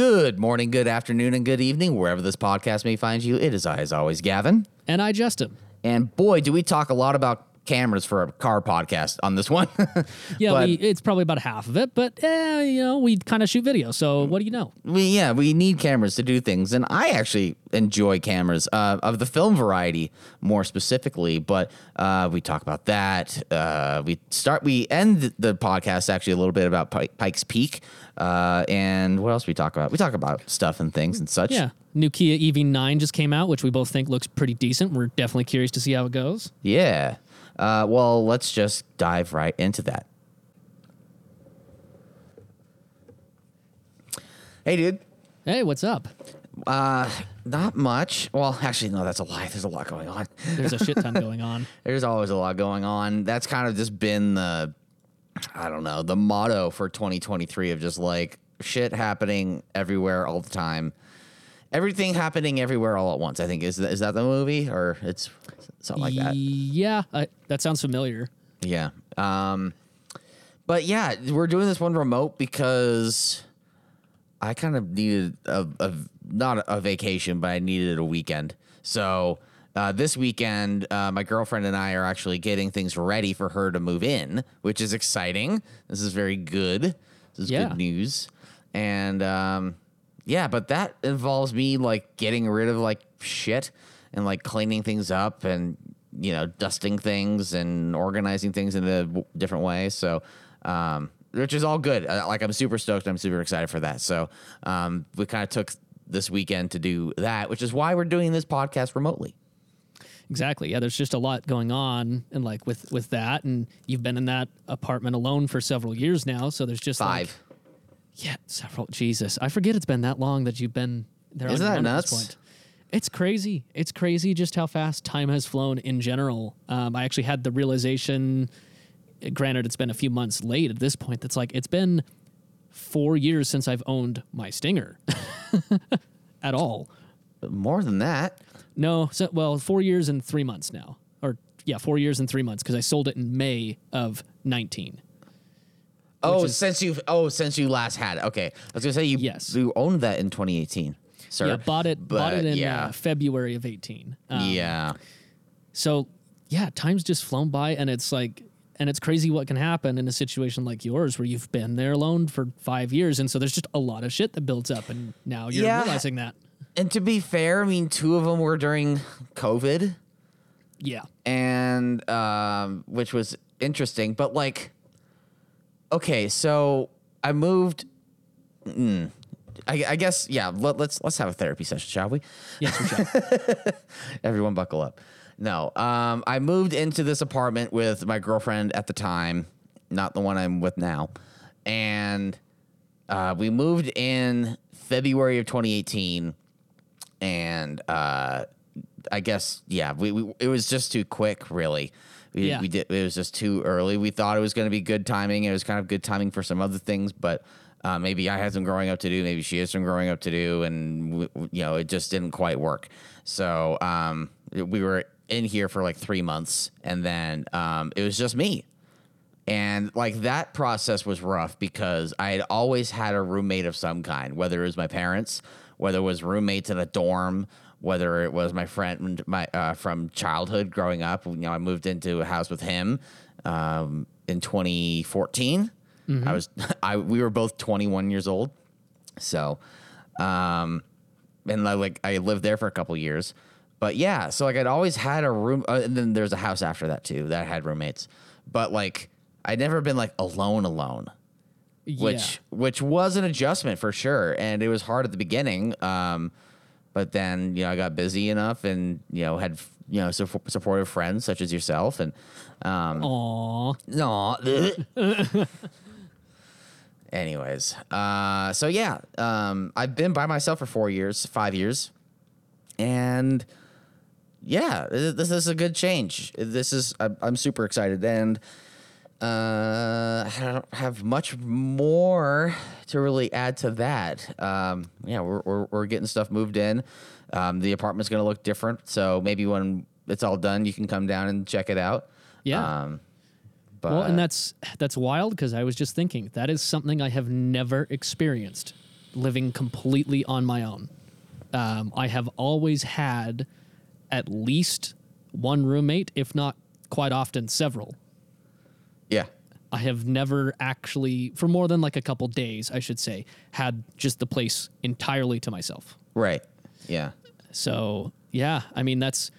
Good morning, good afternoon, and good evening, wherever this podcast may find you. It is I, as always, Gavin. And I Justin. And boy, do we talk a lot about cameras for a car podcast on this one. Yeah, But- we, it's probably about half of it, but eh, you know, we kind of shoot video. So what do you know? we yeah we need cameras to do things and i actually enjoy cameras uh, of the film variety more specifically but uh, we talk about that uh, we start we end the podcast actually a little bit about Pi- pikes peak uh, and what else we talk about we talk about stuff and things and such Yeah, new Kia EV9 just came out, which we both think looks pretty decent. We're definitely curious to see how it goes. yeah uh, well let's just dive right into that hey dude Hey, what's up? uh, not much well actually no that's a lie there's a lot going on There's a shit ton going on. There's always a lot going on. That's kind of just been the, I don't know, the motto for 2023 of just like shit happening everywhere all the time. Everything happening everywhere all at once. I think is that, is that the movie or it's something like that. Yeah, I, that sounds familiar. Yeah. Um, but yeah, we're doing this one remote because I kind of needed a, a not a vacation, but I needed a weekend. So uh, this weekend, uh, my girlfriend and I are actually getting things ready for her to move in, which is exciting. This is very good. This is Yeah. good news. And um, yeah, but that involves me like getting rid of like shit and like cleaning things up and you know dusting things and organizing things in a w- different way. So, um, which is all good. Uh, like I'm super stoked. I'm super excited for that. So, um, we kind of took this weekend to do that, which is why we're doing this podcast remotely. Exactly. Yeah, there's just a lot going on, and like with with that, and you've been in that apartment alone for several years now. So there's just like- Five. Yeah, several. Jesus, I forget it's been that long that you've been there. Isn't that nuts? this point. It's crazy. It's crazy just how fast time has flown in general. Um, I actually had the realization. Granted, it's been a few months late at this point. That's like it's been four years since I've owned my Stinger at all. More than that. No, so, well, four years and three months now, or yeah, four years and three months because I sold it in May of nineteen. Oh, is- since you oh since you last had it. Okay, I was gonna say you Yes. you owned that in 2018, sir. Yeah, bought it bought it in yeah. uh, February of eighteen. Um, yeah. So yeah, time's just flown by, and it's like, and it's crazy what can happen in a situation like yours where you've been there alone for five years, and so there's just a lot of shit that builds up, and now you're Yeah. realizing that. And to be fair, I mean, two of them were during COVID, Yeah, and um, which was interesting. But like, okay, so I moved. Mm, I, I guess yeah. Let, let's let's have a therapy session, shall we? yes, for sure. Everyone, buckle up. No, um, I moved into this apartment with my girlfriend at the time, not the one I'm with now, and uh, we moved in February of 2018, and uh, I guess yeah, we, we it was just too quick, really. We, Yeah. we did it was just too early. We thought it was going to be good timing. It was kind of good timing for some other things, but uh, maybe I had some growing up to do. Maybe she has some growing up to do, and w- w- you know it just didn't quite work. So um, we were in here for like three months, and then um, it was just me. And like that process was rough because I had always had a roommate of some kind, whether it was my parents, whether it was roommates in a dorm, whether it was my friend my uh, from childhood growing up. You know, I moved into a house with him um, in 2014. I was I we were both 21 years old, so um, and I, like I lived there for a couple years. But yeah, so like I'd always had a room, uh, and then there's a house after that too that had roommates. But like I'd never been like alone, alone, which which was an adjustment for sure, and it was hard at the beginning. Um, but then you know I got busy enough, and you know had you know su- supportive friends such as yourself, and um, yeah. Aw. no. Anyways, uh, so yeah, um, I've been by myself for four years, five years, and yeah, th- this is a good change. This is I'm, I'm super excited, and uh, I don't have much more to really add to that. Um, yeah, we're, we're we're getting stuff moved in. Um, the apartment's gonna look different, so maybe when it's all done, you can come down and check it out. Yeah. Um, but well, and that's that's wild because I was just thinking that is something I have never experienced. living completely on my own. Um, I have always had at least one roommate, if not quite often several. Yeah. I have never actually, for more than like a couple days, I should say, had just the place entirely to myself. Right. Yeah. So yeah, I mean that's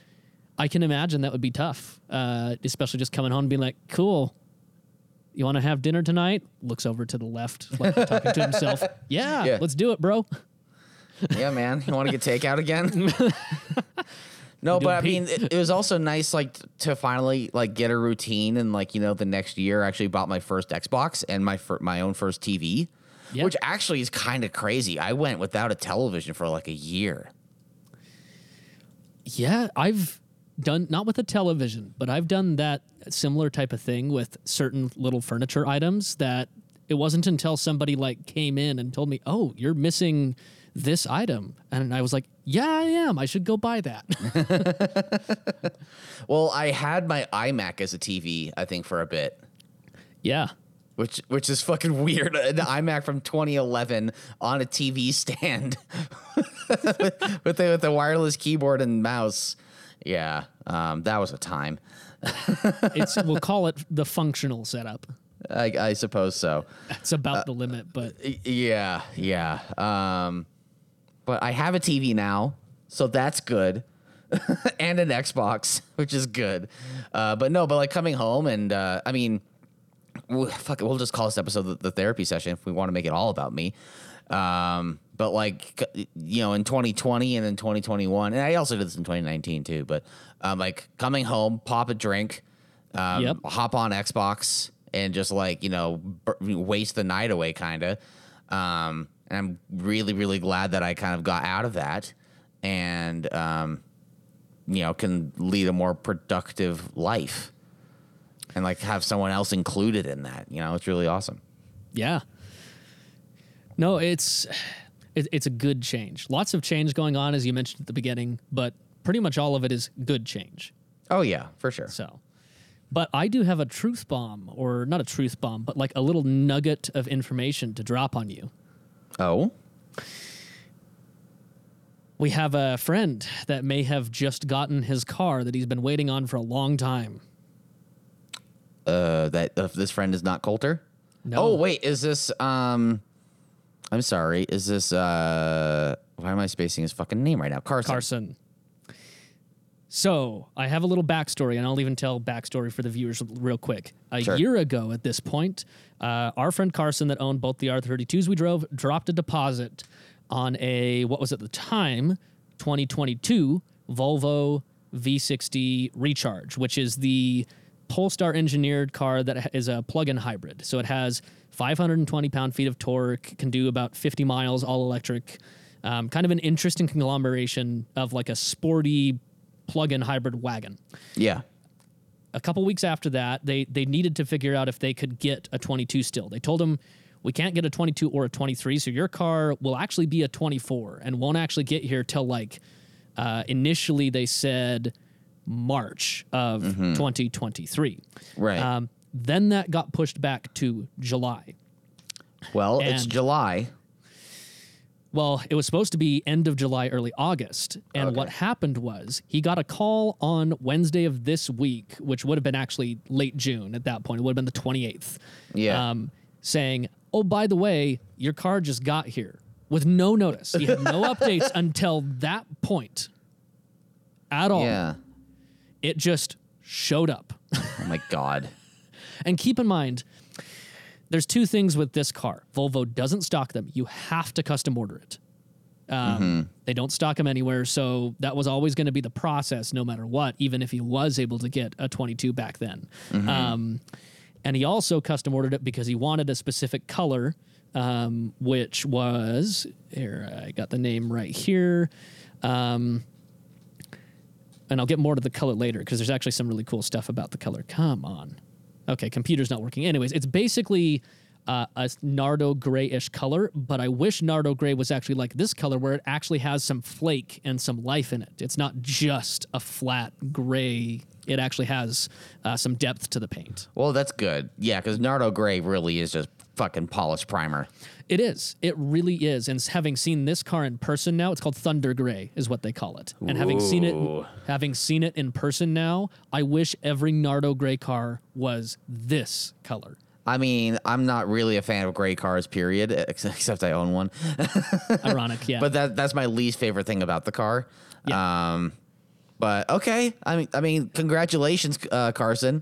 I can imagine that would be tough, uh, especially just coming home and being like, "Cool, you want to have dinner tonight?" Looks over to the left, like talking to himself. Yeah, Yeah. let's do it, bro. Yeah, man. You want to get takeout again? no, but I mean, it, it was also nice, like to finally like get a routine, and like you know, the next year, I actually bought my first Xbox and my fir- my own first TV, Yeah. which actually is kind of crazy. I went without a television for like a year. Yeah, I've done not with a television, but I've done that similar type of thing with certain little furniture items that it wasn't until somebody like came in and told me, "Oh, you're missing this item." And I was like, "Yeah, I am. I should go buy that." Well, I had my iMac as a TV, I think, for a bit. yeah. which which is fucking weird. An iMac from 2011 on a TV stand with, with the with the wireless keyboard and mouse. Yeah, um, that was a time. It's we'll call it the functional setup. I, I suppose so. It's about the limit, but Yeah, yeah. Um, but I have a TV now, so that's good. and an Xbox, which is good. Uh, but no, but like coming home and uh, I mean, w- fuck it, we'll just call this episode the, the therapy session if we want to make it all about me. Um, but like you know, in 2020 and in 2021, and I also did this in 2019 too. But um, like coming home, pop a drink, um, Yep. hop on Xbox, and just like you know, waste the night away, kind of. Um, and I'm really, really glad that I kind of got out of that, and um, you know, can lead a more productive life, and like have someone else included in that. You know, it's really awesome. yeah. No, it's it, it's a good change. Lots of change going on, as you mentioned at the beginning, but pretty much all of it is good change. Oh yeah, for sure. So, but I do have a truth bomb, or not a truth bomb, but like a little nugget of information to drop on you. Oh, We have a friend that may have just gotten his car that he's been waiting on for a long time. uh, that uh, this friend is not Coulter. No. Oh wait, is this? Um, I'm sorry. Is this? Uh, why am I spacing his fucking name right now? Carson. Carson. So I have a little backstory, and I'll even tell backstory for the viewers real quick. A Sure. year ago, at this point, uh, our friend Carson, that owned both the R32s we drove, dropped a deposit on a what was at the time 2022 Volvo V60 Recharge, which is the Polestar engineered car that is a plug-in hybrid. So it has 520 pound-feet of torque, can do about 50 miles, all electric. Um, kind of an interesting conglomeration of like a sporty plug-in hybrid wagon. Yeah. A couple weeks after that, they they needed to figure out if they could get a 22 still. They told him we can't get a 22 or a 23, so your car will actually be a 24 and won't actually get here till like uh, initially they said March of 2023. Right. Um, then that got pushed back to July. well, it's July. Well, it was supposed to be end of July, early August. And Okay. what happened was he got a call on Wednesday of this week, which would have been actually late June at that point. It would have been the 28th. Yeah. Um, saying, oh, by the way, your car just got here with no notice. He had no updates until that point at all. Yeah. It just showed up. Oh my god. And keep in mind, there's two things with this car. Volvo doesn't stock them. You have to custom order it. Um, They don't stock them anywhere, so that was always going to be the process, no matter what. Even if he was able to get a 22 back then, um, and he also custom ordered it because he wanted a specific color, um, which was here. I got the name right here. Um, and I'll get more to the color later because there's actually some really cool stuff about the color. Come on. Okay, computer's not working. Anyways, it's basically uh, a Nardo grayish color, but I wish Nardo gray was actually like this color where it actually has some flake and some life in it. It's not just a flat gray. It actually has uh, some depth to the paint. Well, that's good. Yeah, because Nardo Gray really is just fucking polished primer. It is. It really is. And having seen this car in person now, it's called Thunder Gray, is what they call it. And having seen it, having seen it in person now, I wish every Nardo Gray car was this color. I mean, I'm not really a fan of gray cars, period, except I own one. Ironic, yeah. but that that's my least favorite thing about the car. Yeah. Um, but okay, I mean, I mean, congratulations, uh, Carson.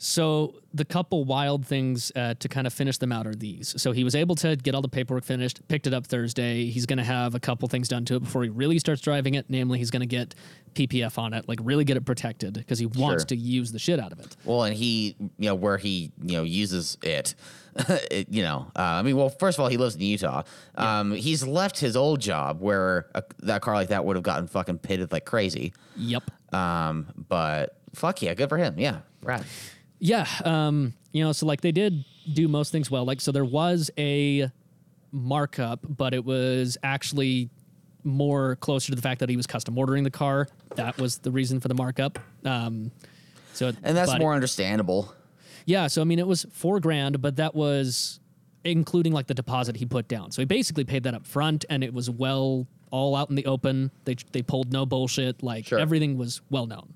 So the couple wild things uh, to kind of finish them out are these. So he was able to get all the paperwork finished, picked it up Thursday. He's going to have a couple things done to it before he really starts driving it. Namely, he's going to get PPF on it, like really get it protected because he wants Sure. to use the shit out of it. Well, and he, you know, where he, you know, uses it, it you know, uh, I mean, well, first of all, he lives in Utah. Um, he's left his old job where a, that car like that would have gotten fucking pitted like crazy. Yep. Um, but fuck yeah, good for him. Yeah, rad. Yeah, um, you know, so like they did do most things well. Like, so there was a markup, but it was actually more closer to the fact that he was custom ordering the car. That was the reason for the markup. Um, so, And that's more understandable. yeah. So I mean, it was four grand, but that was including like the deposit he put down. So he basically paid that up front, and it was well all out in the open. They they pulled no bullshit. Like Sure. everything was well known.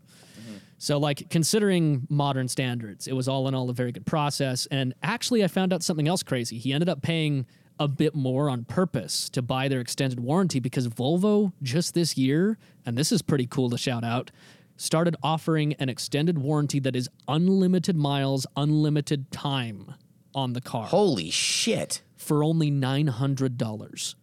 So, like, considering modern standards, it was all in all a very good process. And actually, I found out something else crazy. He ended up paying a bit more on purpose to buy their extended warranty because Volvo just this year, and this is pretty cool to shout out, started offering an extended warranty that is unlimited miles, unlimited time on the car Holy shit. for only $900.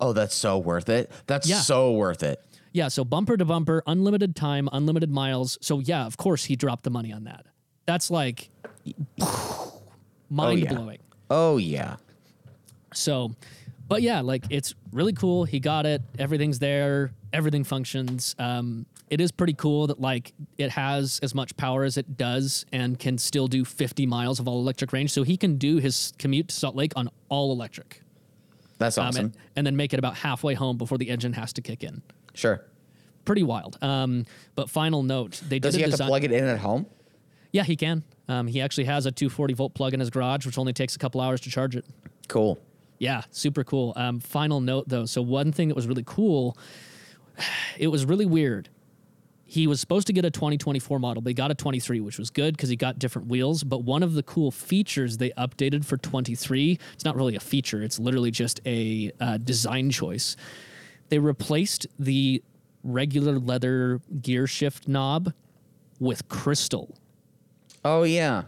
Oh, that's so worth it. That's Yeah. so worth it. Yeah, so bumper to bumper, unlimited time, unlimited miles. So yeah, of course he dropped the money on that. That's like mind blowing. Oh yeah. So, but yeah, like it's really cool. He got it. Everything's there. Everything functions. Um, it is pretty cool that like it has as much power as it does and can still do 50 miles of all electric range. So he can do his commute to Salt Lake on all electric. That's Um, awesome. and, and then make it about halfway home before the engine has to kick in. Sure. Pretty wild. Um, but final note, they Does did he have design- to plug it in at home? Yeah, he can. Um, he actually has a 240 volt plug in his garage, which only takes a couple hours to charge it. Cool. Yeah, super cool. Um, final note though. So one thing that was really cool, it was really weird. He was supposed to get a 2024 model, but he got a 23, which was good because he got different wheels. But one of the cool features they updated for 23, it's not really a feature, it's literally just a uh, design choice. They replaced the regular leather gear shift knob with crystal. Oh yeah.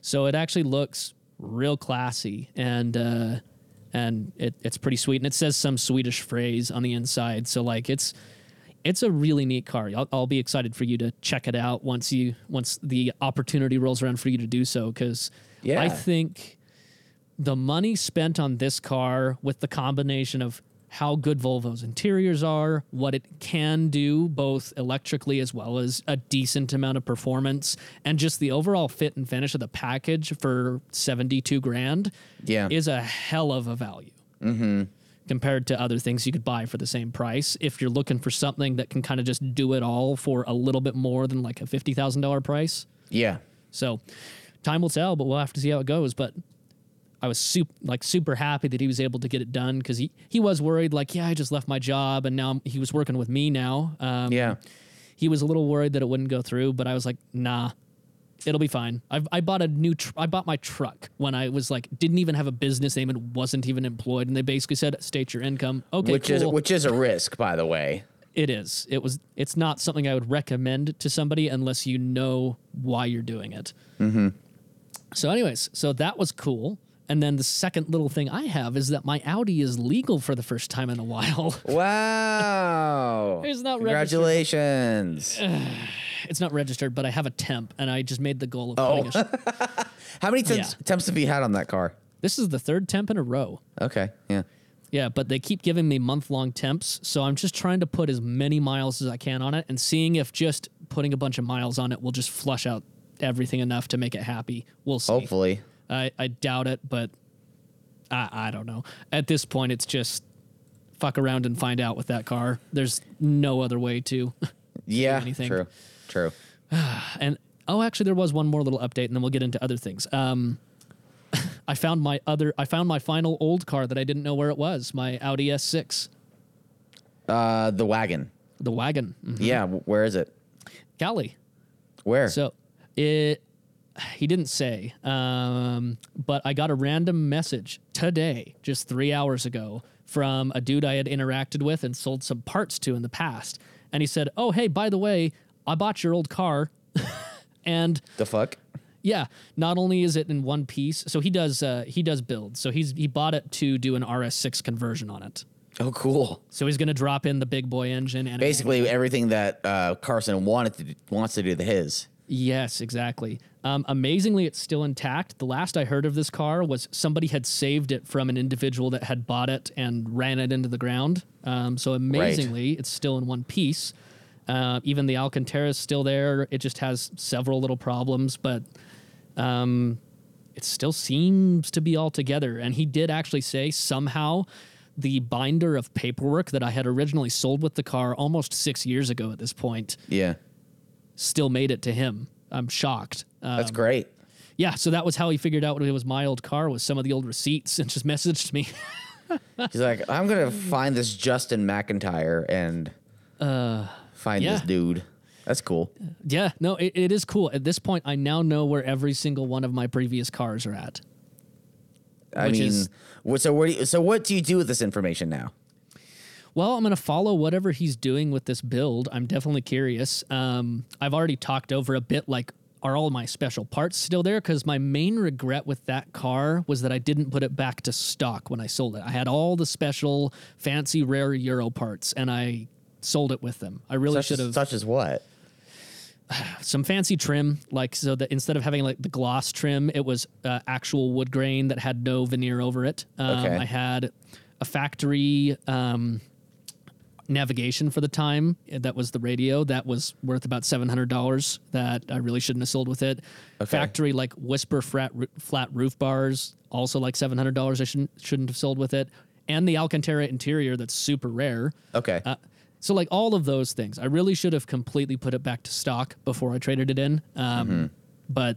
So it actually looks real classy and uh, and it, it's pretty sweet. And it says some Swedish phrase on the inside. So like it's it's a really neat car. I'll, I'll be excited for you to check it out once you once the opportunity rolls around for you to do so. Because Yeah. I think the money spent on this car with the combination of how good Volvo's interiors are, what it can do both electrically as well as a decent amount of performance, and just the overall fit and finish of the package for 72 grand Yeah. is a hell of a value. Mm-hmm. Compared to other things you could buy for the same price, if you're looking for something that can kind of just do it all for a little bit more than like a fifty thousand dollar price, Yeah. so time will tell, but we'll have to see how it goes. But I was super like super happy that he was able to get it done because he he was worried like yeah I just left my job and now I'm, he was working with me now. Um, Yeah. he was a little worried that it wouldn't go through, but I was like nah. It'll be fine. I, I bought a new. Tr- I bought my truck when I was like didn't even have a business name and wasn't even employed, and they basically said state your income. Okay, which is which is a risk, by the way. It is. It was. It's not something I would recommend to somebody unless you know why you're doing it. Mm-hmm. So, anyways, so that was cool. And then the second little thing I have is that my Audi is legal for the first time in a while. Wow. It's not registered. Congratulations. it's not registered, but I have a temp, and I just made the goal of Oh. putting sh- How many temps, Yeah. temps have you had on that car? this is the third temp in a row. Okay. Yeah. Yeah, but they keep giving me month long temps. So I'm just trying to put as many miles as I can on it and seeing if just putting a bunch of miles on it will just flush out everything enough to make it happy. We'll see. Hopefully. I, I doubt it, but I, I don't know. At this point, it's just fuck around and find out with that car. There's no other way to. Yeah. anything. True. True. and oh, actually, there was one more little update, and then we'll get into other things. Um, I found my other. I found my final old car that I didn't know where it was. My Audi S6, Uh, the wagon. the wagon. Mhm. Yeah, where is it? Cali. Where? So it. He didn't say, um, but I got a random message today, just three hours ago, from a dude I had interacted with and sold some parts to in the past. And he said, "Oh, hey, by the way, I bought your old car." and the fuck? yeah, not only is it in one piece, so he does uh, he does builds. So he's he bought it to do an RS6 conversion on it. Oh, cool. So he's going to drop in the big boy engine and Basically, everything that uh, Carson wanted to wants to do to his. Yes, exactly. Um, amazingly, it's still intact. The last I heard of this car was somebody had saved it from an individual that had bought it and ran it into the ground. Um, so amazingly, it's still in one piece. Uh, even the Alcantara is still there. It just has several little problems, but um, it still seems to be all together. And he did actually say somehow the binder of paperwork that I had originally sold with the car almost six years ago at this point Yeah, still made it to him. I'm shocked. Um, that's great. yeah, so that was how he figured out it was my old car was some of the old receipts and just messaged me. He's like, I'm gonna find this Justin McIntyre and find yeah. this dude. That's cool. yeah, no, it, it is cool. At this point, I now know where every single one of my previous cars are at. I mean, is- what, so what? Do you, so what do you do with this information now? Well, I'm going to follow whatever he's doing with this build. I'm definitely curious. Um, I've already talked over a bit like, are all my special parts still there? Because my main regret with that car was that I didn't put it back to stock when I sold it. I had all the special, fancy, rare Euro parts, and I sold it with them. I really should have such as what? some fancy trim, like so that instead of having like the gloss trim, it was uh, actual wood grain that had no veneer over it. Um, Okay. I had a factory um, navigation for the time that was the radio that was worth about seven hundred dollars that I really shouldn't have sold with it. Factory like Whisper flat flat roof bars also like seven hundred dollars I shouldn't shouldn't have sold with it, and the Alcantara interior that's super rare. Okay. Uh, so like all of those things, I really should have completely put it back to stock before I traded it in. Um, Mm-hmm. But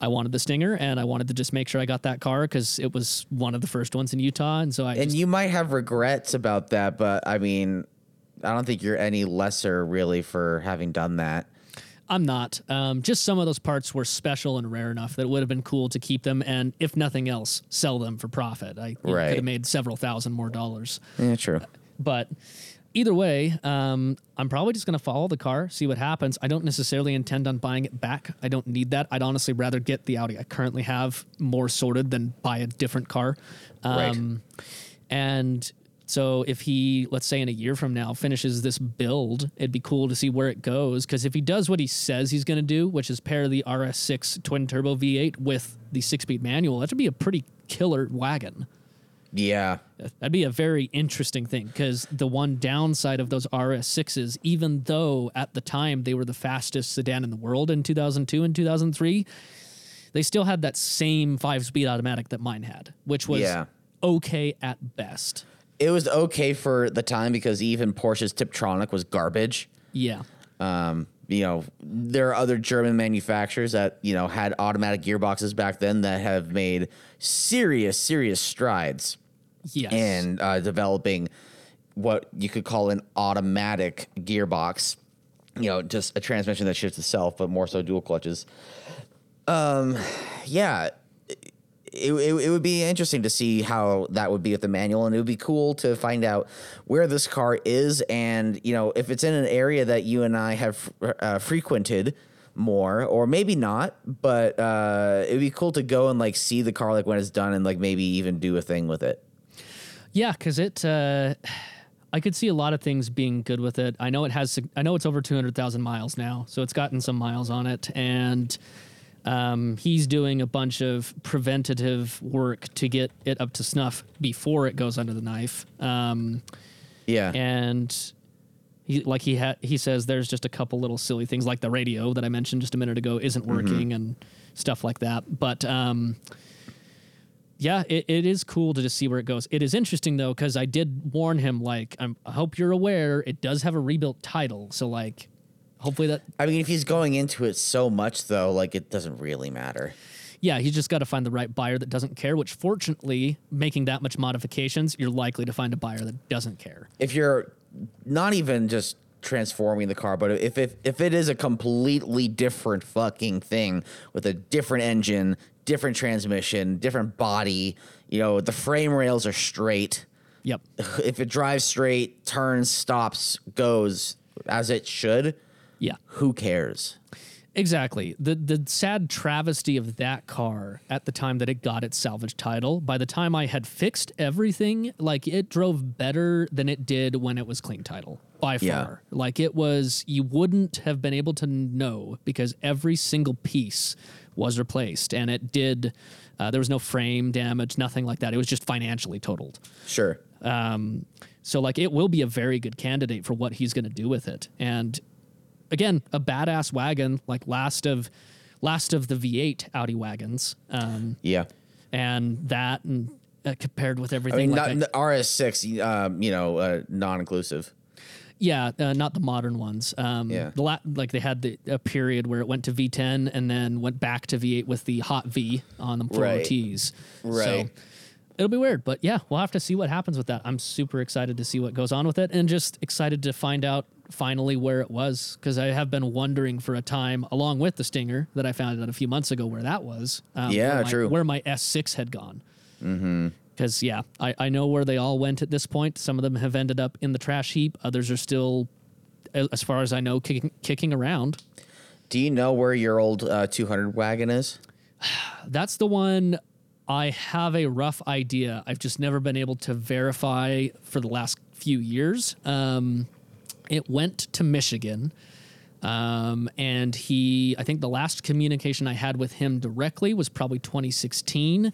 I wanted the Stinger, and I wanted to just make sure I got that car because it was one of the first ones in Utah, and so I. and just, you might have regrets about that, but I mean, I don't think you're any lesser really for having done that. I'm not. Um, just some of those parts were special and rare enough that it would have been cool to keep them, and if nothing else, sell them for profit. I Right. could have made several thousand more dollars. Yeah, true. But either way, um, I'm probably just going to follow the car, see what happens. I don't necessarily intend on buying it back. I don't need that. I'd honestly rather get the Audi I currently have more sorted than buy a different car. Right. Um, And so if he, let's say in a year from now, finishes this build, it'd be cool to see where it goes. Because if he does what he says he's going to do, which is pair the RS6 twin turbo V8 with the six speed manual, that should be a pretty killer wagon. Yeah. That'd be a very interesting thing because the one downside of those RS6s, even though at the time they were the fastest sedan in the world in 2002 and 2003, they still had that same five speed automatic that mine had, which was Yeah. okay at best. It was okay for the time because even Porsche's Tiptronic was garbage. Yeah. Um, you know, there are other German manufacturers that, you know, had automatic gearboxes back then that have made serious, serious strides Yes. in uh, developing what you could call an automatic gearbox. You know, just a transmission that shifts itself, but more so dual clutches. Um, yeah, it, it, it would be interesting to see how that would be with the manual, and it would be cool to find out where this car is, and you know, if it's in an area that you and I have uh, frequented more, or maybe not, but uh, it'd be cool to go and like see the car like when it's done, and like maybe even do a thing with it. Yeah, because it, uh, I could see a lot of things being good with it. I know it has, I know it's over 200,000 miles now, so it's gotten some miles on it. And um, he's doing a bunch of preventative work to get it up to snuff before it goes under the knife. Um, Yeah, and he, like he ha- he says, there's just a couple little silly things like the radio that I mentioned just a minute ago isn't working and stuff like that. But um, yeah, it, it is cool to just see where it goes. It is interesting though because I did warn him. Like, I'm, I hope you're aware it does have a rebuilt title. So like, hopefully that I mean, if he's going into it so much though, like it doesn't really matter. Yeah, he's just got to find the right buyer that doesn't care. Which, fortunately, making that much modifications, you're likely to find a buyer that doesn't care. if you're not even just transforming the car, but if if if it is a completely different fucking thing with a different engine, different transmission, different body, you know, the frame rails are straight. Yep. If it drives straight, turns, stops, goes as it should, Yeah. who cares? Exactly. The the sad travesty of that car at the time that it got its salvage title, by the time I had fixed everything, like it drove better than it did when it was clean title. By Yeah. far. Like it was you wouldn't have been able to know because every single piece was replaced and it did uh, there was no frame damage, nothing like that. It was just financially totaled. Sure. Um, so like it will be a very good candidate for what he's going to do with it. And again, a badass wagon like last of last of the V8 Audi wagons. Um, Yeah. and that and uh, compared with I everything mean, like not, that- the RS6, um, you know, uh, non-inclusive. Yeah, uh, not the modern ones. Um, Yeah. the la- like they had the, a period where it went to V10 and then went back to V8 with the hot V on the Right. 4OTs. Right. So it'll be weird, but yeah, we'll have to see what happens with that. I'm super excited to see what goes on with it and just excited to find out finally where it was because I have been wondering for a time, along with the Stinger that I found out a few months ago where that was. Um, Yeah, where my, true. Where my S6 had gone. Because, yeah, I, I know where they all went at this point. Some of them have ended up in the trash heap, others are still, as far as I know, kicking, kicking around. Do you know where your old uh, 200 wagon is? That's the one I have a rough idea. I've just never been able to verify for the last few years. Um, it went to Michigan. Um, and he, I think the last communication I had with him directly was probably 2016.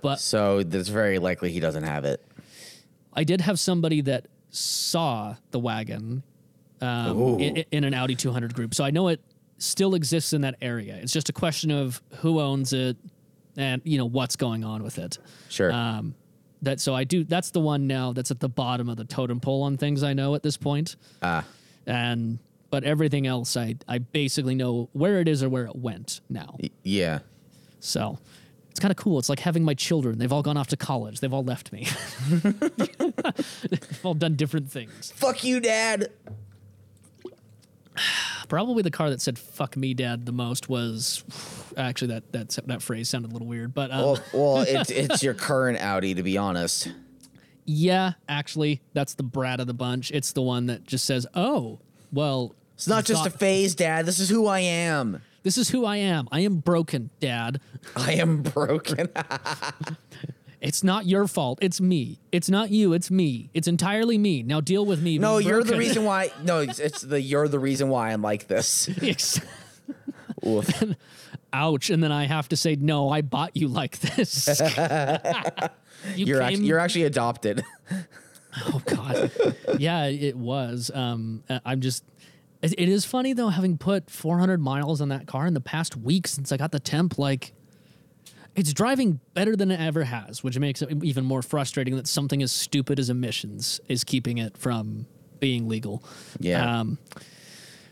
But So it's very likely he doesn't have it. I did have somebody that saw the wagon um, in, in an Audi 200 group. So I know it still exists in that area. It's just a question of who owns it and, you know, what's going on with it. Sure. Um, that so I do. That's the one now that's at the bottom of the totem pole on things I know at this point. Ah. And but everything else, I I basically know where it is or where it went now. Y- yeah. So it's kind of cool. It's like having my children. They've all gone off to college. They've all left me. They've all done different things. Fuck you, Dad. Probably the car that said "fuck me, dad" the most was actually that that that phrase sounded a little weird, but um, Well, well, it's it's your current Audi, to be honest. yeah, actually, that's the brat of the bunch. It's the one that just says, "Oh, well." It's not just a phase, Dad. This is who I am. This is who I am. I am broken, Dad. I am broken. It's not your fault. It's me. It's not you. It's me. It's entirely me. Now deal with me. no, you're the reason why. No, it's, it's the you're the reason why I'm like this. Ouch! And then I have to say, no, I bought you like this. you You're came. actually, you're actually adopted. oh God. yeah, it was. Um, I'm just. It, it is funny though, having put 400 miles on that car in the past week since I got the temp. Like, it's driving better than it ever has, which makes it even more frustrating that something as stupid as emissions is keeping it from being legal. Yeah. Um,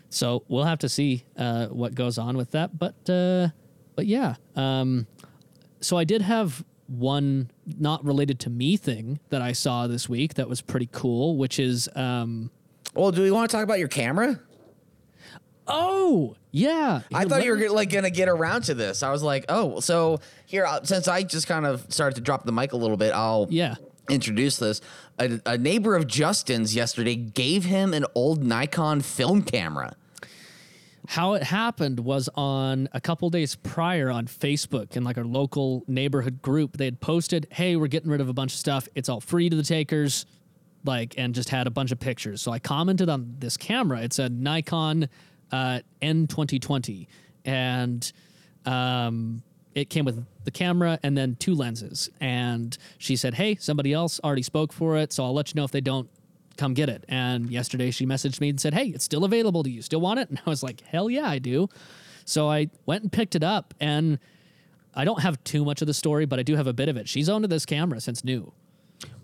so we'll have to see uh, what goes on with that, but uh, but yeah. Um, so I did have one not related to me thing that I saw this week that was pretty cool, which is um, well, do we want to talk about your camera? Oh yeah. I thought you were gonna, like gonna get around to this. I was like, oh, so here, I'll- since I just kind of started to drop the mic a little bit, I'll yeah. introduce this. A, a neighbor of Justin's yesterday gave him an old Nikon film camera. How it happened was on a couple days prior on Facebook in like our local neighborhood group. They had posted, "Hey, we're getting rid of a bunch of stuff. It's all free to the takers." Like, and just had a bunch of pictures. So I commented on this camera. It's a Nikon uh, N2020, and um, it came with the camera and then two lenses. And she said, "Hey, somebody else already spoke for it, so I'll let you know if they don't come get it." And yesterday she messaged me and said, "Hey, it's still available. Do you still want it?" And I was like, "Hell yeah, I do." So I went and picked it up, and I don't have too much of the story, but I do have a bit of it. She's owned this camera since new.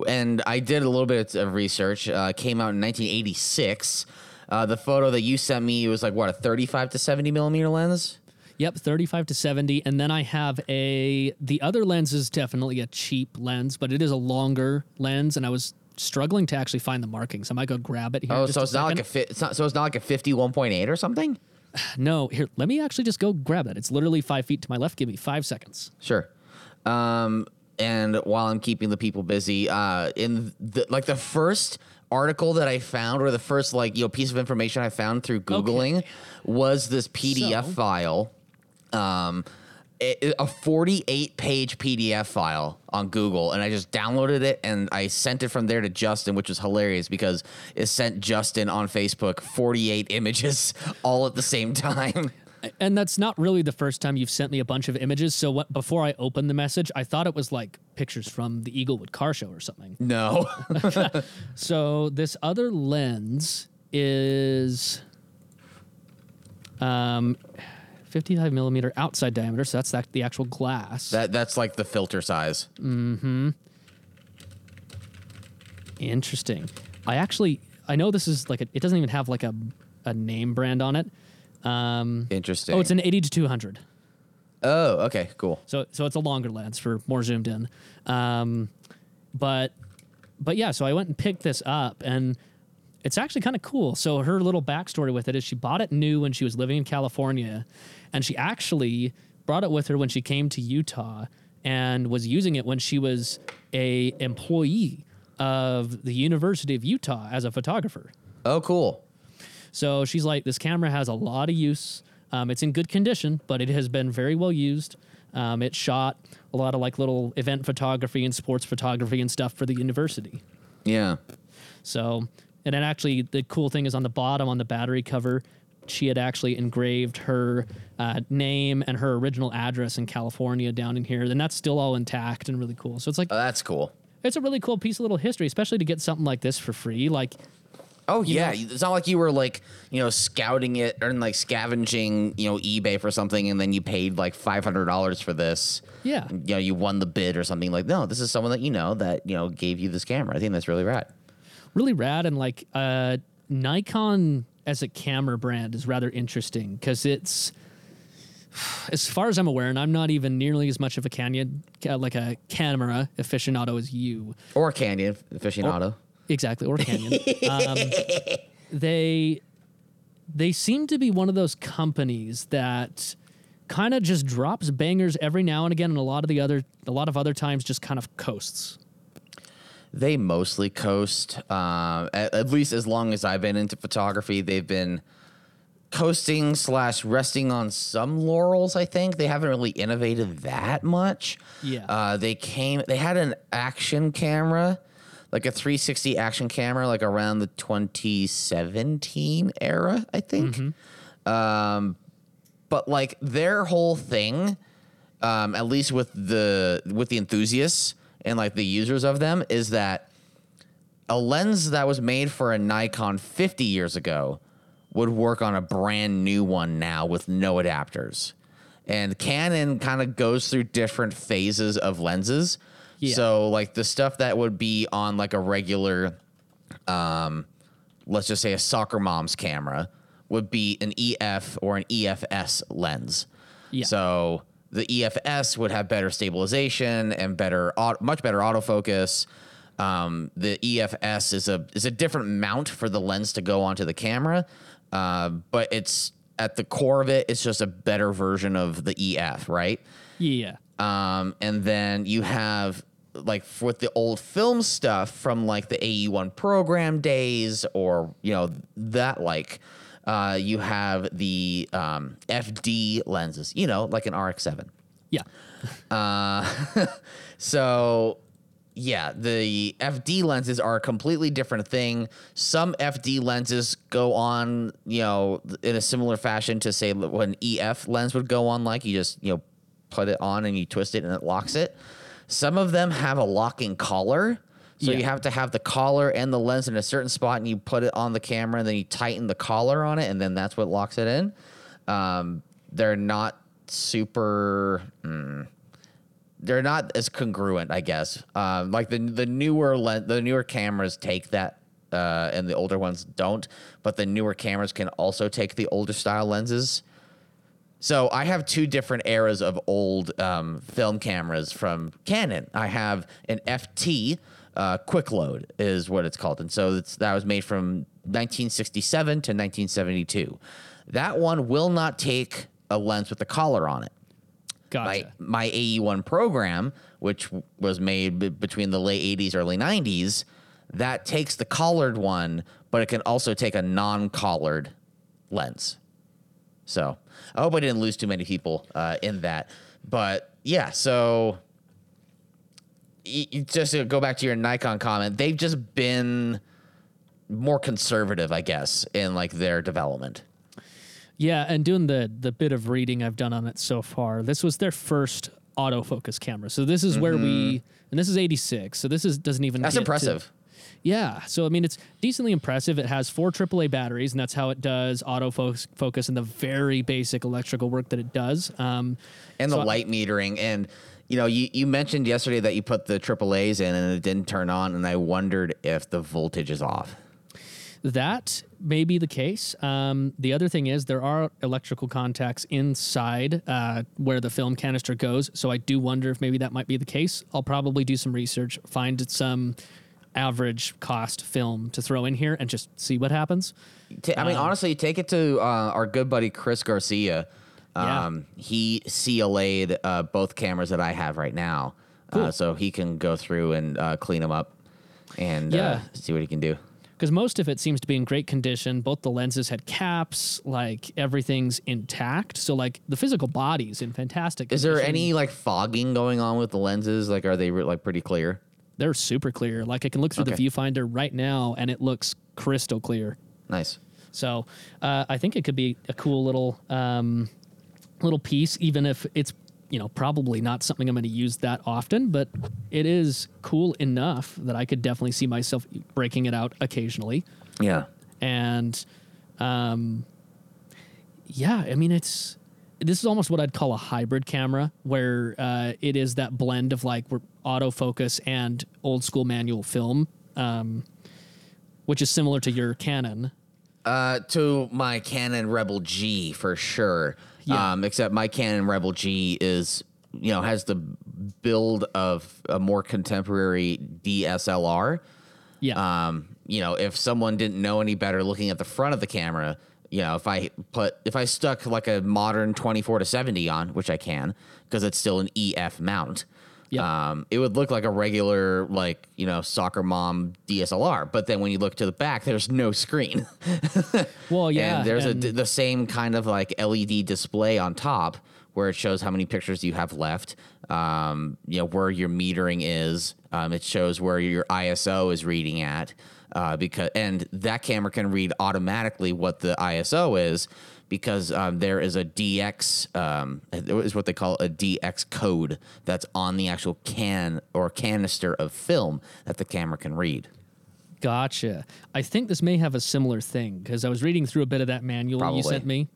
and I did a little bit of research. Uh, came out in 1986. Uh, the photo that you sent me was like what a 35 to 70 millimeter lens. Yep, 35 to 70. And then I have a, the other lens is definitely a cheap lens, but it is a longer lens. And I was struggling to actually find the markings. I might go grab it here. Oh, so it's not like a fi- it's not, so it's not like a fifty one point eight or something. No, here, let me actually just go grab that. It's literally five feet to my left. Give me five seconds. Sure. Um, and while I'm keeping the people busy, uh, in the like the first article that I found, or the first like you know piece of information I found through googling, was this PDF So- file. Um, a 48 page PDF file on Google, and I just downloaded it and I sent it from there to Justin, which was hilarious because it sent Justin on Facebook 48 images all at the same time. And that's not really the first time you've sent me a bunch of images. So what, before I opened the message, I thought it was like pictures from the Eaglewood car show or something. No. So this other lens is um, 55 millimeter outside diameter. So that's that, the actual glass. that that's like the filter size. Hmm. Interesting. I actually, I know this is like, a, it doesn't even have like a, a name brand on it. Um, Interesting. oh, it's an 80 to 200. Oh, okay, cool. So so it's a longer lens for more zoomed in. Um, but but yeah, so I went and picked this up and it's actually kind of cool. So her little backstory with it is she bought it new when she was living in California, and she actually brought it with her when she came to Utah and was using it when she was a employee of the University of Utah as a photographer. Oh, cool. So she's like, this camera has a lot of use. Um, it's in good condition, but it has been very well used. Um, it shot a lot of like little event photography and sports photography and stuff for the university. Yeah. So, and then actually, the cool thing is on the bottom on the battery cover, she had actually engraved her uh, name and her original address in California down in here. And that's still all intact and really cool. So it's like, Oh, that's cool. it's a really cool piece of little history, especially to get something like this for free. Like, Oh yeah, know- it's not like you were like you know scouting it or like scavenging you know eBay for something and then you paid like five hundred dollars for this. Yeah. you know you won the bid or something like. No, this is someone that you know that you know gave you this camera. I think that's really rad. really rad and like uh Nikon as a camera brand is rather interesting because it's as far as I'm aware, and I'm not even nearly as much of a canyon uh, like a camera aficionado as you. Or a Canyon aficionado. Exactly, or Canyon. um, they they seem to be one of those companies that kind of just drops bangers every now and again, and a lot of the other a lot of other times just kind of coasts. They mostly coast. Uh, at, at least as long as I've been into photography, they've been coasting slash resting on some laurels. I think they haven't really innovated that much. Yeah. Uh, they came. They had an action camera, like a 360 action camera, like around the 2017 era. I think. Um, but like their whole thing, um, at least with the with the enthusiasts and like the users of them, is that a lens that was made for a Nikon 50 years ago would work on a brand new one now with no adapters. And Canon kind of goes through different phases of lenses. Yeah. So like the stuff that would be on like a regular um let's just say a soccer mom's camera would be an EF or an EFS lens. Yeah. So the EFS would have better stabilization and better, much better autofocus. Um, the EFS is a is a different mount for the lens to go onto the camera, uh, but it's at the core of it, it's just a better version of the EF, right? Yeah. Um, and then you have like with the old film stuff from like the AE1 program days or you know that like uh, you have the um, FD lenses, you know, like an RX7. Yeah. So, yeah, the FD lenses are a completely different thing. Some FD lenses go on, you know, in a similar fashion to say what an EF lens would go on, like you just, you know, put it on and you twist it and it locks it. Some of them have a locking collar. So Yeah. you have to have the collar and the lens in a certain spot and you put it on the camera and then you tighten the collar on it and then that's what locks it in. Um, they're not super they're not as congruent, I guess. Um, like the the newer len- the newer cameras take that, uh, and the older ones don't. But the newer cameras can also take the older style lenses. So I have two different eras of old um, film cameras from Canon. I have an FT uh, quick load is what it's called, and so it's, that was made from 1967 to 1972. That one will not take a lens with a collar on it. Gotcha. My my AE1 program, which was made b- between the late 80s, early 90s, that takes the collared one, but it can also take a non-collared lens. So I hope I didn't lose too many people uh, in that. But yeah, so just to go back to your Nikon comment, they've just been more conservative, I guess, in like their development. Yeah, and doing the the bit of reading I've done on it so far, this was their first autofocus camera. So this is where we and this is 86. So this is doesn't even Mm-hmm. That's impressive. Yeah. So I mean it's decently impressive. It has four AAA batteries and that's how it does autofocus focus and the very basic electrical work that it does. Um and the So I- light metering and you know you, you mentioned yesterday that you put the AAA's in and it didn't turn on and I wondered if the voltage is off. That may be the case. Um, the other thing is there are electrical contacts inside uh, where the film canister goes. So I do wonder if maybe that might be the case. I'll probably do some research, find some average cost film to throw in here, and just see what happens. I mean, honestly, take it to uh, our good buddy Chris Garcia. Yeah. Um, He CLA'd uh, both cameras that I have right now, uh, so he can go through and uh, clean them up and uh, Yeah. see what he can do. Because most of it seems to be in great condition. Both the lenses had caps, like everything's intact. So like the physical body's in fantastic. Is there any like fogging going on with the lenses? Like, are they like pretty clear? They're super clear. Like I can look through Okay. the viewfinder right now, and it looks crystal clear. Nice. So uh, I think it could be a cool little um, little piece, even if it's you know probably not something I'm going to use that often, but it is cool enough that I could definitely see myself breaking it out occasionally. Yeah. And um, yeah, I mean it's this is almost what I'd call a hybrid camera, where uh, it is that blend of like autofocus and old school manual film, um, which is similar to your Canon. Uh, to my Canon Rebel G for sure. Yeah. Um, except my Canon Rebel G is, you know, has the build of a more contemporary DSLR. Yeah. Um, you know, if someone didn't know any better looking at the front of the camera, you know, if I put if I stuck like a modern 24 to 70 on, which I can because it's still an EF mount. Yep. Um, it would look like a regular like, you know, soccer mom DSLR, but then when you look to the back, there's no screen. well, yeah. and there's and- a the same kind of like LED display on top where it shows how many pictures you have left. Um, you know where your metering is. Um, it shows where your ISO is reading at. Uh, because and that camera can read automatically what the ISO is because um, there is a DX um, is what they call a DX code that's on the actual can or canister of film that the camera can read. Gotcha. I think this may have a similar thing because I was reading through a bit of that manual Probably. you sent me,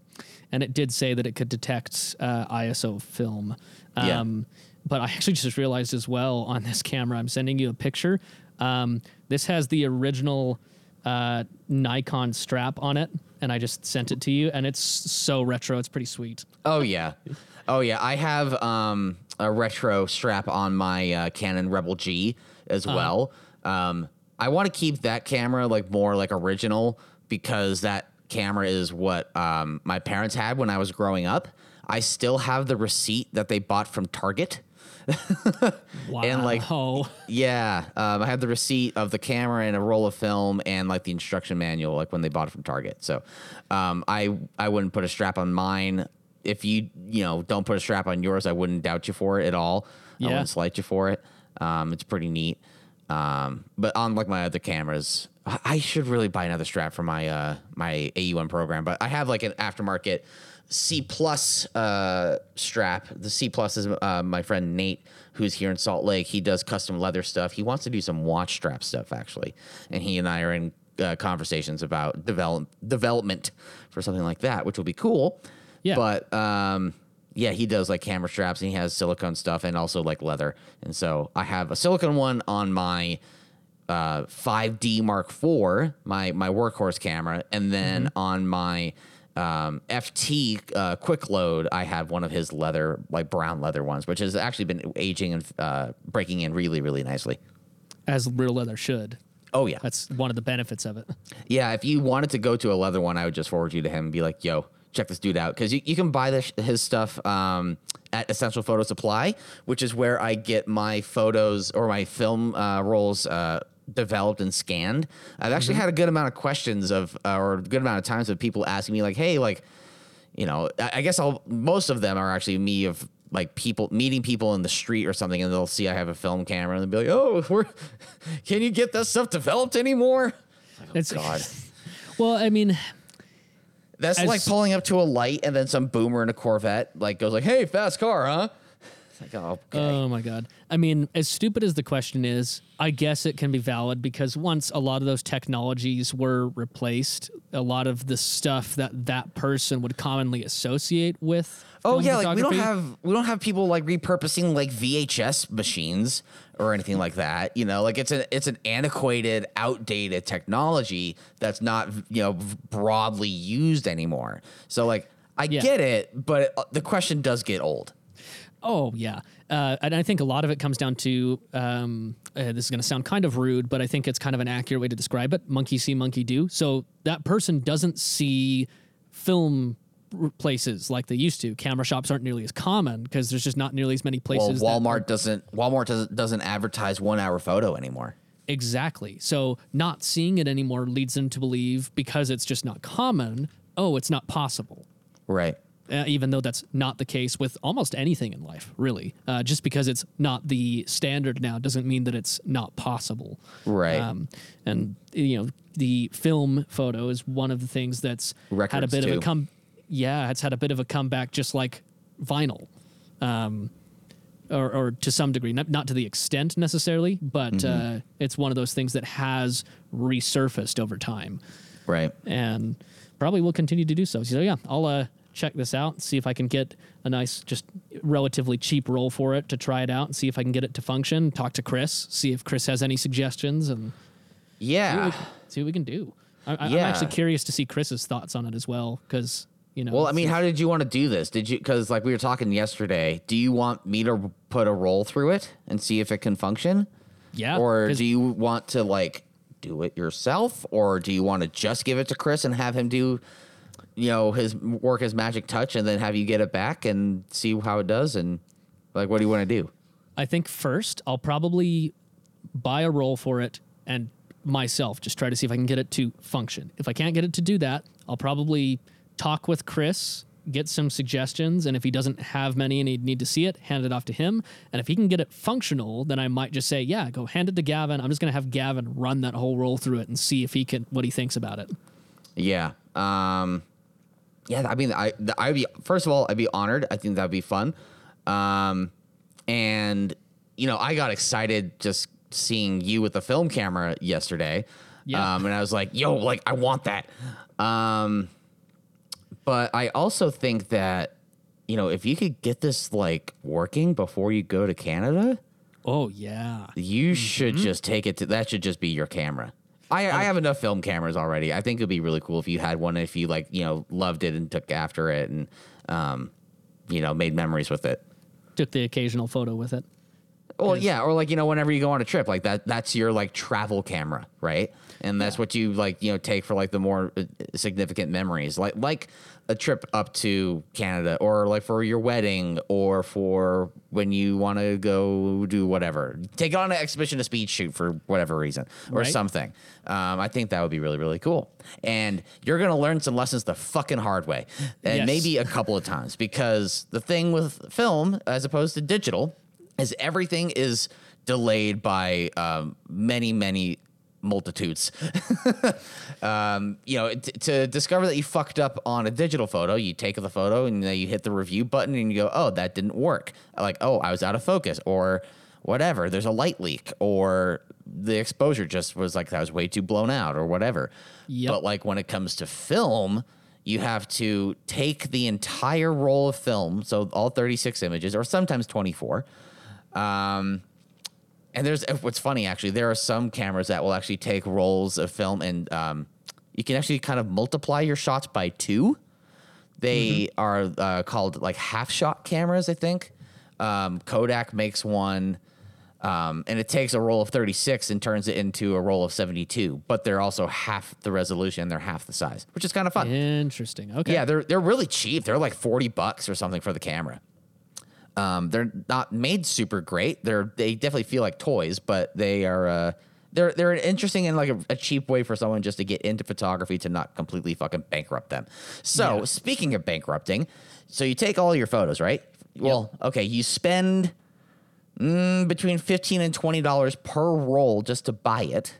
and it did say that it could detect uh, ISO film. Yeah. Um, But I actually just realized as well on this camera, I'm sending you a picture. Um, this has the original uh, Nikon strap on it, and I just sent it to you, and it's so retro. It's pretty sweet. Oh yeah, oh yeah. I have um, a retro strap on my uh, Canon Rebel G as well. Um, I want to keep that camera like more like original because that camera is what um, my parents had when I was growing up. I still have the receipt that they bought from Target. Wow. And, like, Yeah, um, I have the receipt of the camera and a roll of film and like the instruction manual, like when they bought it from Target. So, um, I I wouldn't put a strap on mine. If you you know don't put a strap on yours, I wouldn't doubt you for it at all. I wouldn't slight you for it. Um, it's pretty neat. Um, but on like my other cameras, I I should really buy another strap for my uh my AE1 program. But I have like an aftermarket C plus uh, strap. The C plus is uh, my friend Nate, who's here in Salt Lake. He does custom leather stuff. He wants to do some watch strap stuff actually, and he and I are in uh, conversations about develop development for something like that, which will be cool. Yeah. But um, yeah, he does like camera straps and he has silicone stuff and also like leather. And so I have a silicone one on my uh, 5D Mark IV, my my workhorse camera, and then on my um, FT uh, Quick Load, I have one of his leather, like brown leather ones, which has actually been aging and uh, breaking in really, really nicely. As real leather should. Oh yeah, That's one of the benefits of it. yeah. If you wanted to go to a leather one, I would just forward you to him and be like, "Yo, check this dude out," because you, you can buy this, his stuff um, at Essential Photo Supply, which is where I get my photos or my film uh, rolls. Uh, developed and scanned i've actually had a good amount of questions of uh, or a good amount of times of people asking me like hey like you know, I, I guess I'll most of them are actually me of like people meeting people in the street or something, and they'll see I have a film camera and they'll be like, "Oh, we're, can you get that stuff developed anymore?" It's God, Well, I mean, that's As- like pulling up to a light and then some boomer in a Corvette like goes like, "Hey, fast car, huh?" Like, oh, okay. Oh my god. I mean, as stupid as the question is, I guess it can be valid because once a lot of those technologies were replaced, a lot of the stuff that that person would commonly associate with. Oh yeah, like we don't have we don't have people like repurposing like VHS machines or anything like that. You know, like it's an it's an antiquated, outdated technology that's not you know broadly used anymore. So like I Yeah. get it, but uh, the question does get old. Oh yeah, uh, and I think a lot of it comes down to um, uh, this is going to sound kind of rude, but I think it's kind of an accurate way to describe it. Monkey see, monkey do. So that person doesn't see film r- places like they used to. Camera shops aren't nearly as common because there's just not nearly as many Well, places. that Walmart doesn't Walmart doesn't doesn't advertise one hour photo anymore. Exactly. So not seeing it anymore leads them to believe because it's just not common. Oh, it's not possible. Right. Uh, even though that's not the case with almost anything in life, really. Uh, just because it's not the standard now doesn't mean that it's not possible. Right. Um, and you know, the film photo is one of the things that's had a Records, bit of a come. Yeah, it's had a bit of a comeback, just like vinyl. Um, or, or to some degree, not, not to the extent necessarily, but Mm-hmm. uh, it's one of those things that has resurfaced over time Right. and probably will continue to do so. So yeah, I'll uh, check this out, see if I can get a nice, just relatively cheap roll for it to try it out, and see if I can get it to function. Talk to Chris, see if Chris has any suggestions, and see what Yeah. we, see what we can do. I, I- I'm actually curious to see Chris's thoughts on it as well, because you know. Well, I mean, how did you want to do this? Did you because like we were talking yesterday? Do you want me to put a roll through it and see if it can function? yeah, or do you want to like do it yourself or do you want to just give it to chris and have him do you know his work his magic touch and then have you get it back and see how it does and like what do you want to do I think first I'll probably buy a roll for it and myself just try to see if I can get it to function. If I can't get it to do that, I'll probably talk with Chris, get some suggestions, and if he doesn't have many and he'd need to see it, hand it off to him. And if he can get it functional, then I might just say, yeah, go hand it to Gavin. I'm just gonna have Gavin run that whole roll through it and see if he can what he thinks about it. yeah um yeah i mean i i'd be first of all i'd be honored i think that'd be fun um and you know i got excited just seeing you with the film camera yesterday Yeah. um and i was like yo like i want that um but I also think that you know if you could get this like working before you go to Canada, Oh yeah. you should just take it to that should just be your camera. I, I have enough film cameras already. I think it'd be really cool if you had one if you like you know loved it and took after it and um you know made memories with it. Took the occasional photo with it. Well, yeah, or like you know, whenever you go on a trip, like that, that's your like travel camera, right? And that's what you like, you know, take for like the more uh, significant memories, like like a trip up to Canada, or like for your wedding, or for when you want to go do whatever, take on an exhibition, a speed shoot for whatever reason, or Right. something. Um, I think that would be really really cool, and you're gonna learn some lessons the fucking hard way, and Yes. maybe a couple of times because the thing with film as opposed to digital is everything is delayed by um, many many multitudes. Um, you know t- to discover that you fucked up on a digital photo you take the photo and then you hit the review button and you go oh that didn't work. Like oh i was out of focus or whatever. There's a light leak or the exposure just was like that was way too blown out or whatever. Yep. but like when it comes to film you have to take the entire roll of film so all 36 images or sometimes 24 um, and there's what's funny actually there are some cameras that will actually take rolls of film and um, you can actually kind of multiply your shots by two They are uh, called like half shot cameras, I think. Um, Kodak makes one, um, and it takes a roll of 36 and turns it into a roll of 72. But they're also half the resolution. They're half the size, which is kind of fun. Interesting. Okay. Yeah, they're they're really cheap. They're like 40 bucks or something for the camera. Um, they're not made super great. They're they definitely feel like toys, but they are uh, they're they're an interesting and like a, a cheap way for someone just to get into photography to not completely fucking bankrupt them. So Yeah. speaking of bankrupting, so you take all your photos, right? Well, okay, you spend mm, between fifteen and twenty dollars per roll just to buy it,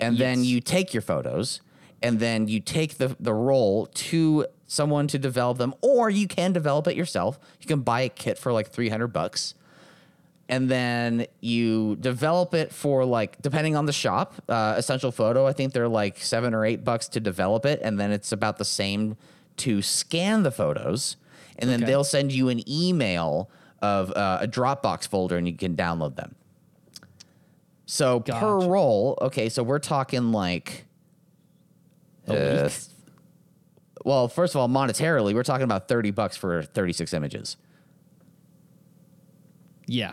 and then you take your photos, and then you take the the roll to someone to develop them, or you can develop it yourself. You can buy a kit for like three hundred bucks and then you develop it for like depending on the shop uh, essential photo i think they're like seven or eight bucks to develop it and then it's about the same to scan the photos and then Okay. they'll send you an email of uh, a dropbox folder and you can download them so per roll okay so we're talking like A uh, week? Well first of all monetarily we're talking about 30 bucks for 36 images Yeah.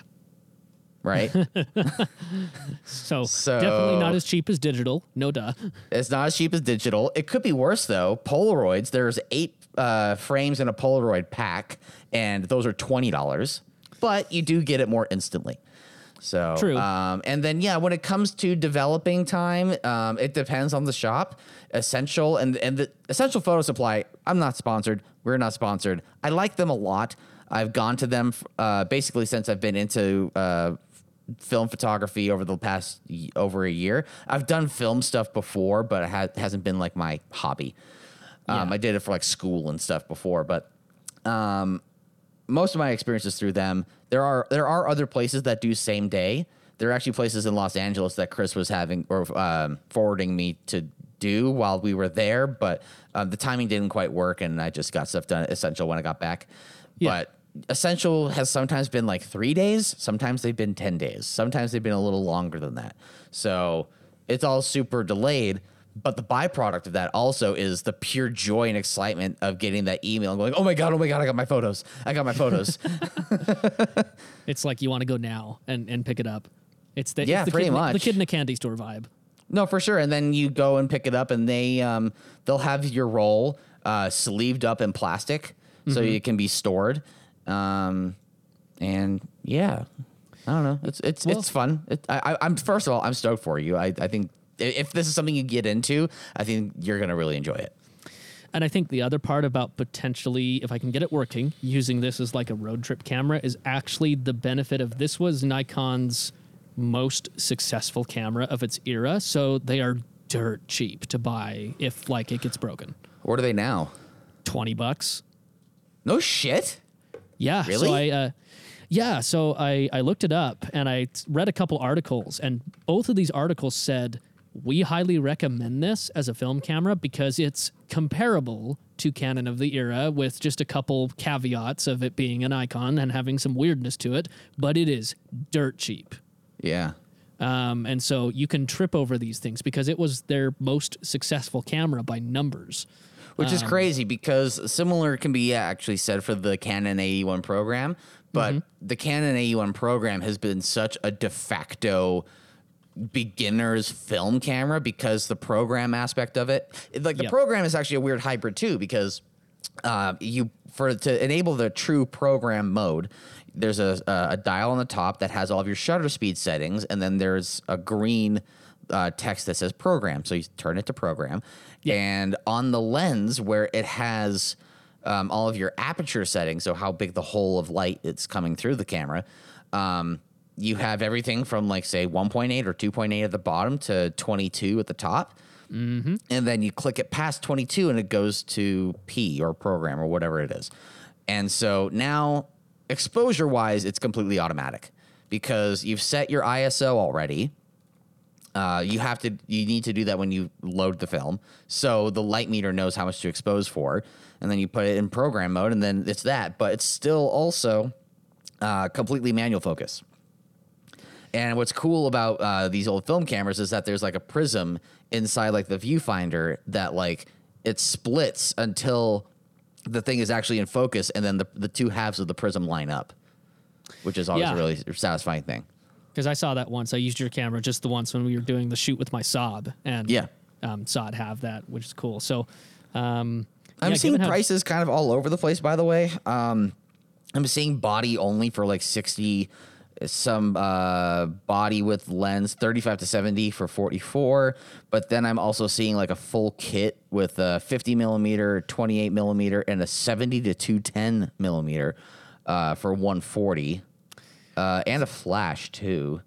right So, So- definitely not as cheap as digital. No duh. It's not as cheap as digital. It could be worse though. Polaroids. There's eight uh, frames in a Polaroid pack, and those are twenty dollars. But you do get it more instantly. So True. Um, and then yeah, when it comes to developing time, um, it depends on the shop. Essential and and the Essential Photo Supply. I'm not sponsored. We're not sponsored. I like them a lot. I've gone to them uh, basically since I've been into uh, film photography over the past y- over a year. I've done film stuff before, but it ha- hasn't been like my hobby. Um, Yeah. I did it for like school and stuff before, but um, most of my experiences through them. There are there are other places that do same day. There are actually places in Los Angeles that Chris was having or um, forwarding me to do while we were there, but um, the timing didn't quite work, and I just got stuff done essential when I got back. Yeah. But essential has sometimes been like three days. Sometimes they've been ten days. Sometimes they've been a little longer than that. So it's all super delayed. But the byproduct of that also is the pure joy and excitement of getting that email and going, "Oh my god, oh my god, I got my photos! I got my photos!" It's like you want to go now and, and pick it up. It's the, Yeah, it's the pretty kid, in- The kid in a candy store vibe. No, for sure. And then you go and pick it up, and they um, they'll have your roll uh, sleeved up in plastic, so Mm-hmm. it can be stored. Um, and yeah, I don't know. It's it's Well- it's fun. It, I, I- I'm first of all, I'm stoked for you. I, I think if this is something you get into, I think you're gonna really enjoy it. And I think the other part about potentially, if I can get it working, using this as like a road trip camera is actually the benefit of this was Nikon's most successful camera of its era. So they are dirt cheap to buy if like it gets broken. What are they now? 20 bucks. No shit. Yeah. So Really? I, uh, yeah. So I, I looked it up and I read a couple articles, and both of these articles said we highly recommend this as a film camera because it's comparable to Canon of the era with just a couple caveats of it being a Nikon and having some weirdness to it, but it is dirt cheap. Yeah. Um, and so you can trip over these things because it was their most successful camera by numbers. Which Um, is crazy because similar can be actually said for the Canon AE1 program, but Mm-hmm. the Canon AE1 program has been such a de facto beginner's film camera because the program aspect of it, like the Yep. program is actually a weird hybrid too because uh, you for to enable the true program mode. There's a, a a dial on the top that has all of your shutter speed settings, and then there's a green uh, text that says program. So you turn it to program, and on the lens where it has um, all of your aperture settings, so how big the hole of light it's coming through the camera. Um, you have everything from like say 1.8 or 2.8 at the bottom to 22 at the top and then you click it past 22 and it goes to P or program or whatever it is. And so now exposure wise, it's completely automatic because you've set your ISO already. Uh, you have to, you need to do that when you load the film. So the light meter knows how much to expose for. And then you put it in program mode and then it's that. But it's still also uh, completely manual focus. And what's cool about uh, these old film cameras is that there's like a prism inside like the viewfinder that like it splits until the thing is actually in focus, and then the the two halves of the prism line up, which is always Yeah. a really satisfying thing. Because I saw that once. I used your camera just the once when we were doing the shoot with my Saab, and Yeah. um, saw it have that, which is cool. So, um, I'm yeah, seeing prices kind of all over the place. By the way, um, I'm seeing body only for like 60. Some uh, body with lens 35 to 70 for 44, but then I'm also seeing like a full kit with a 50 millimeter, 28 millimeter, and a 70 to 210 millimeter uh, for 140, uh, and a flash too.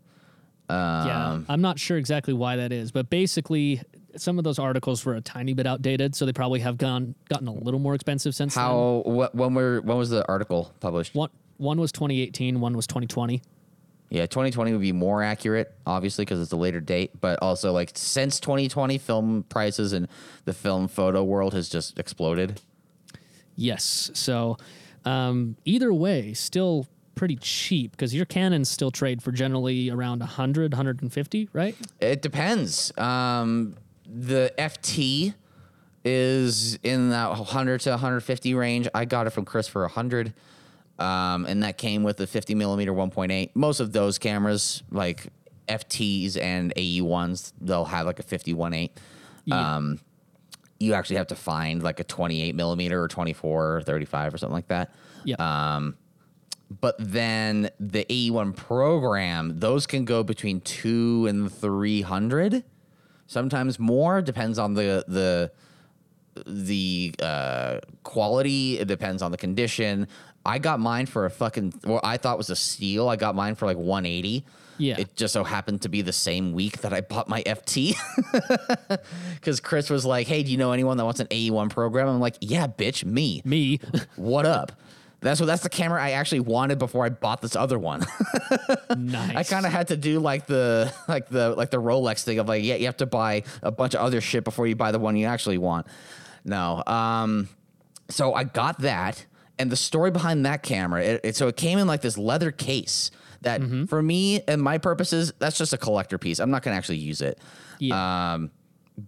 yeah, Um, I'm not sure exactly why that is, but basically, some of those articles were a tiny bit outdated, so they probably have gone gotten a little more expensive since then. How? What? When were? When was the article published? One one was 2018, one was 2020. Yeah, 2020 would be more accurate, obviously, because it's a later date. But also, like since 2020, film prices and the film photo world has just exploded. Yes. So um, either way, still pretty cheap because your Canons still trade for generally around 100, 150, right? It depends. Um, the FT is in that 100 to 150 range. I got it from Chris for 100. Um, and that came with the 50 millimeter 1.8. Most of those cameras, like FTs and AE ones, they'll have like a 51.8. Yeah. Um, you actually have to find like a 28 millimeter or 24 or 35 or something like that. yeah. Um, But then the AE1 program, those can go between two and 300, sometimes more. Depends on the the the uh, quality. It depends on the condition. I got mine for a fucking what I thought was a steal. I got mine for like 180. Yeah. It just so happened to be the same week that I bought my FT. Because Chris was like, "Hey, do you know anyone that wants an AE1 program?" I'm like, "Yeah, bitch, me." Me. what up? That's what that's the camera I actually wanted before I bought this other one. nice. I kind of had to do like the like the like the Rolex thing of like yeah you have to buy a bunch of other shit before you buy the one you actually want. No, um, so I got that, and the story behind that camera. It, it so it came in like this leather case that for me and my purposes that's just a collector piece. I'm not gonna actually use it. Yeah. Um,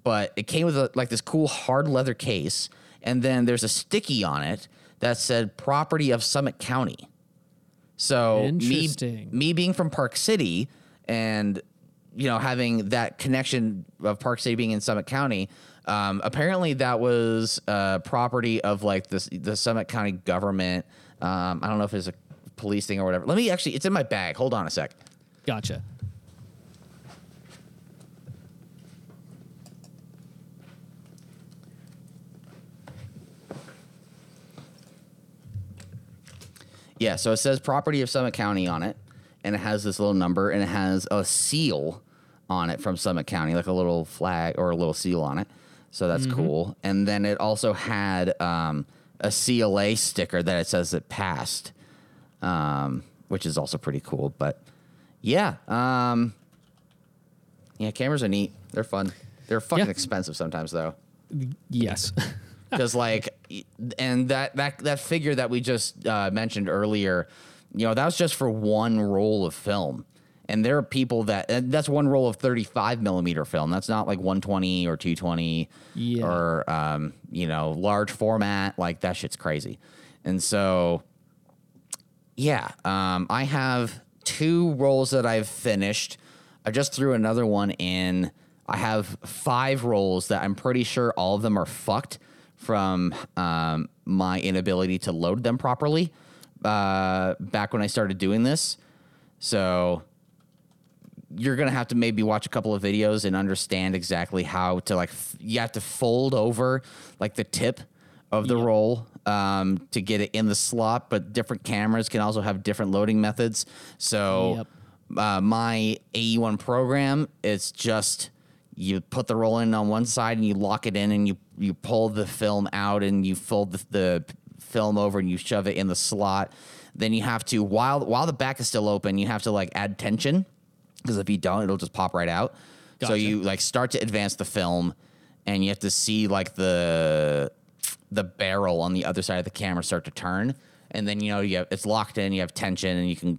but it came with a, like this cool hard leather case, and then there's a sticky on it that said "property of Summit County." So me, Interesting. me being from Park City, and you know having that connection of Park City being in Summit County, um, apparently that was uh, property of like this the Summit County government. Um, I don't know if it's a police thing or whatever. Let me actually, it's in my bag. Hold on a sec. Gotcha. Yeah, so it says property of Summit County on it, and it has this little number, and it has a seal on it from Summit County, like a little flag or a little seal on it. So that's cool. And then it also had um, a CLA sticker that it says it passed, um, which is also pretty cool. But yeah, um, yeah, cameras are neat. They're fun. They're fucking Yeah. expensive sometimes, though Yes. because like and that that that figure that we just uh, mentioned earlier you know that was just for one roll of film and there are people that and that's one roll of 35 millimeter film. That's not like 120 or 220 Yeah. or um, you know large format. Like that shit's crazy. And so yeah um, i have two rolls that i've finished. I just threw another one in. I have five rolls that i'm pretty sure all of them are fucked from um, my inability to load them properly uh, back when i started doing this. So you're gonna have to maybe watch a couple of videos and understand exactly how to like f- you have to fold over like the tip of the Yep. roll um, to get it in the slot but different cameras can also have different loading methods so Yep. uh, my AE1 program it's just you put the roll in on one side and you lock it in and you you pull the film out and you fold the, the film over and you shove it in the slot then you have to while while the back is still open you have to like add tension because if you don't it'll just pop right out so you like start to advance the film and you have to see like the the barrel on the other side of the camera start to turn and then you know you have, it's locked in you have tension and you can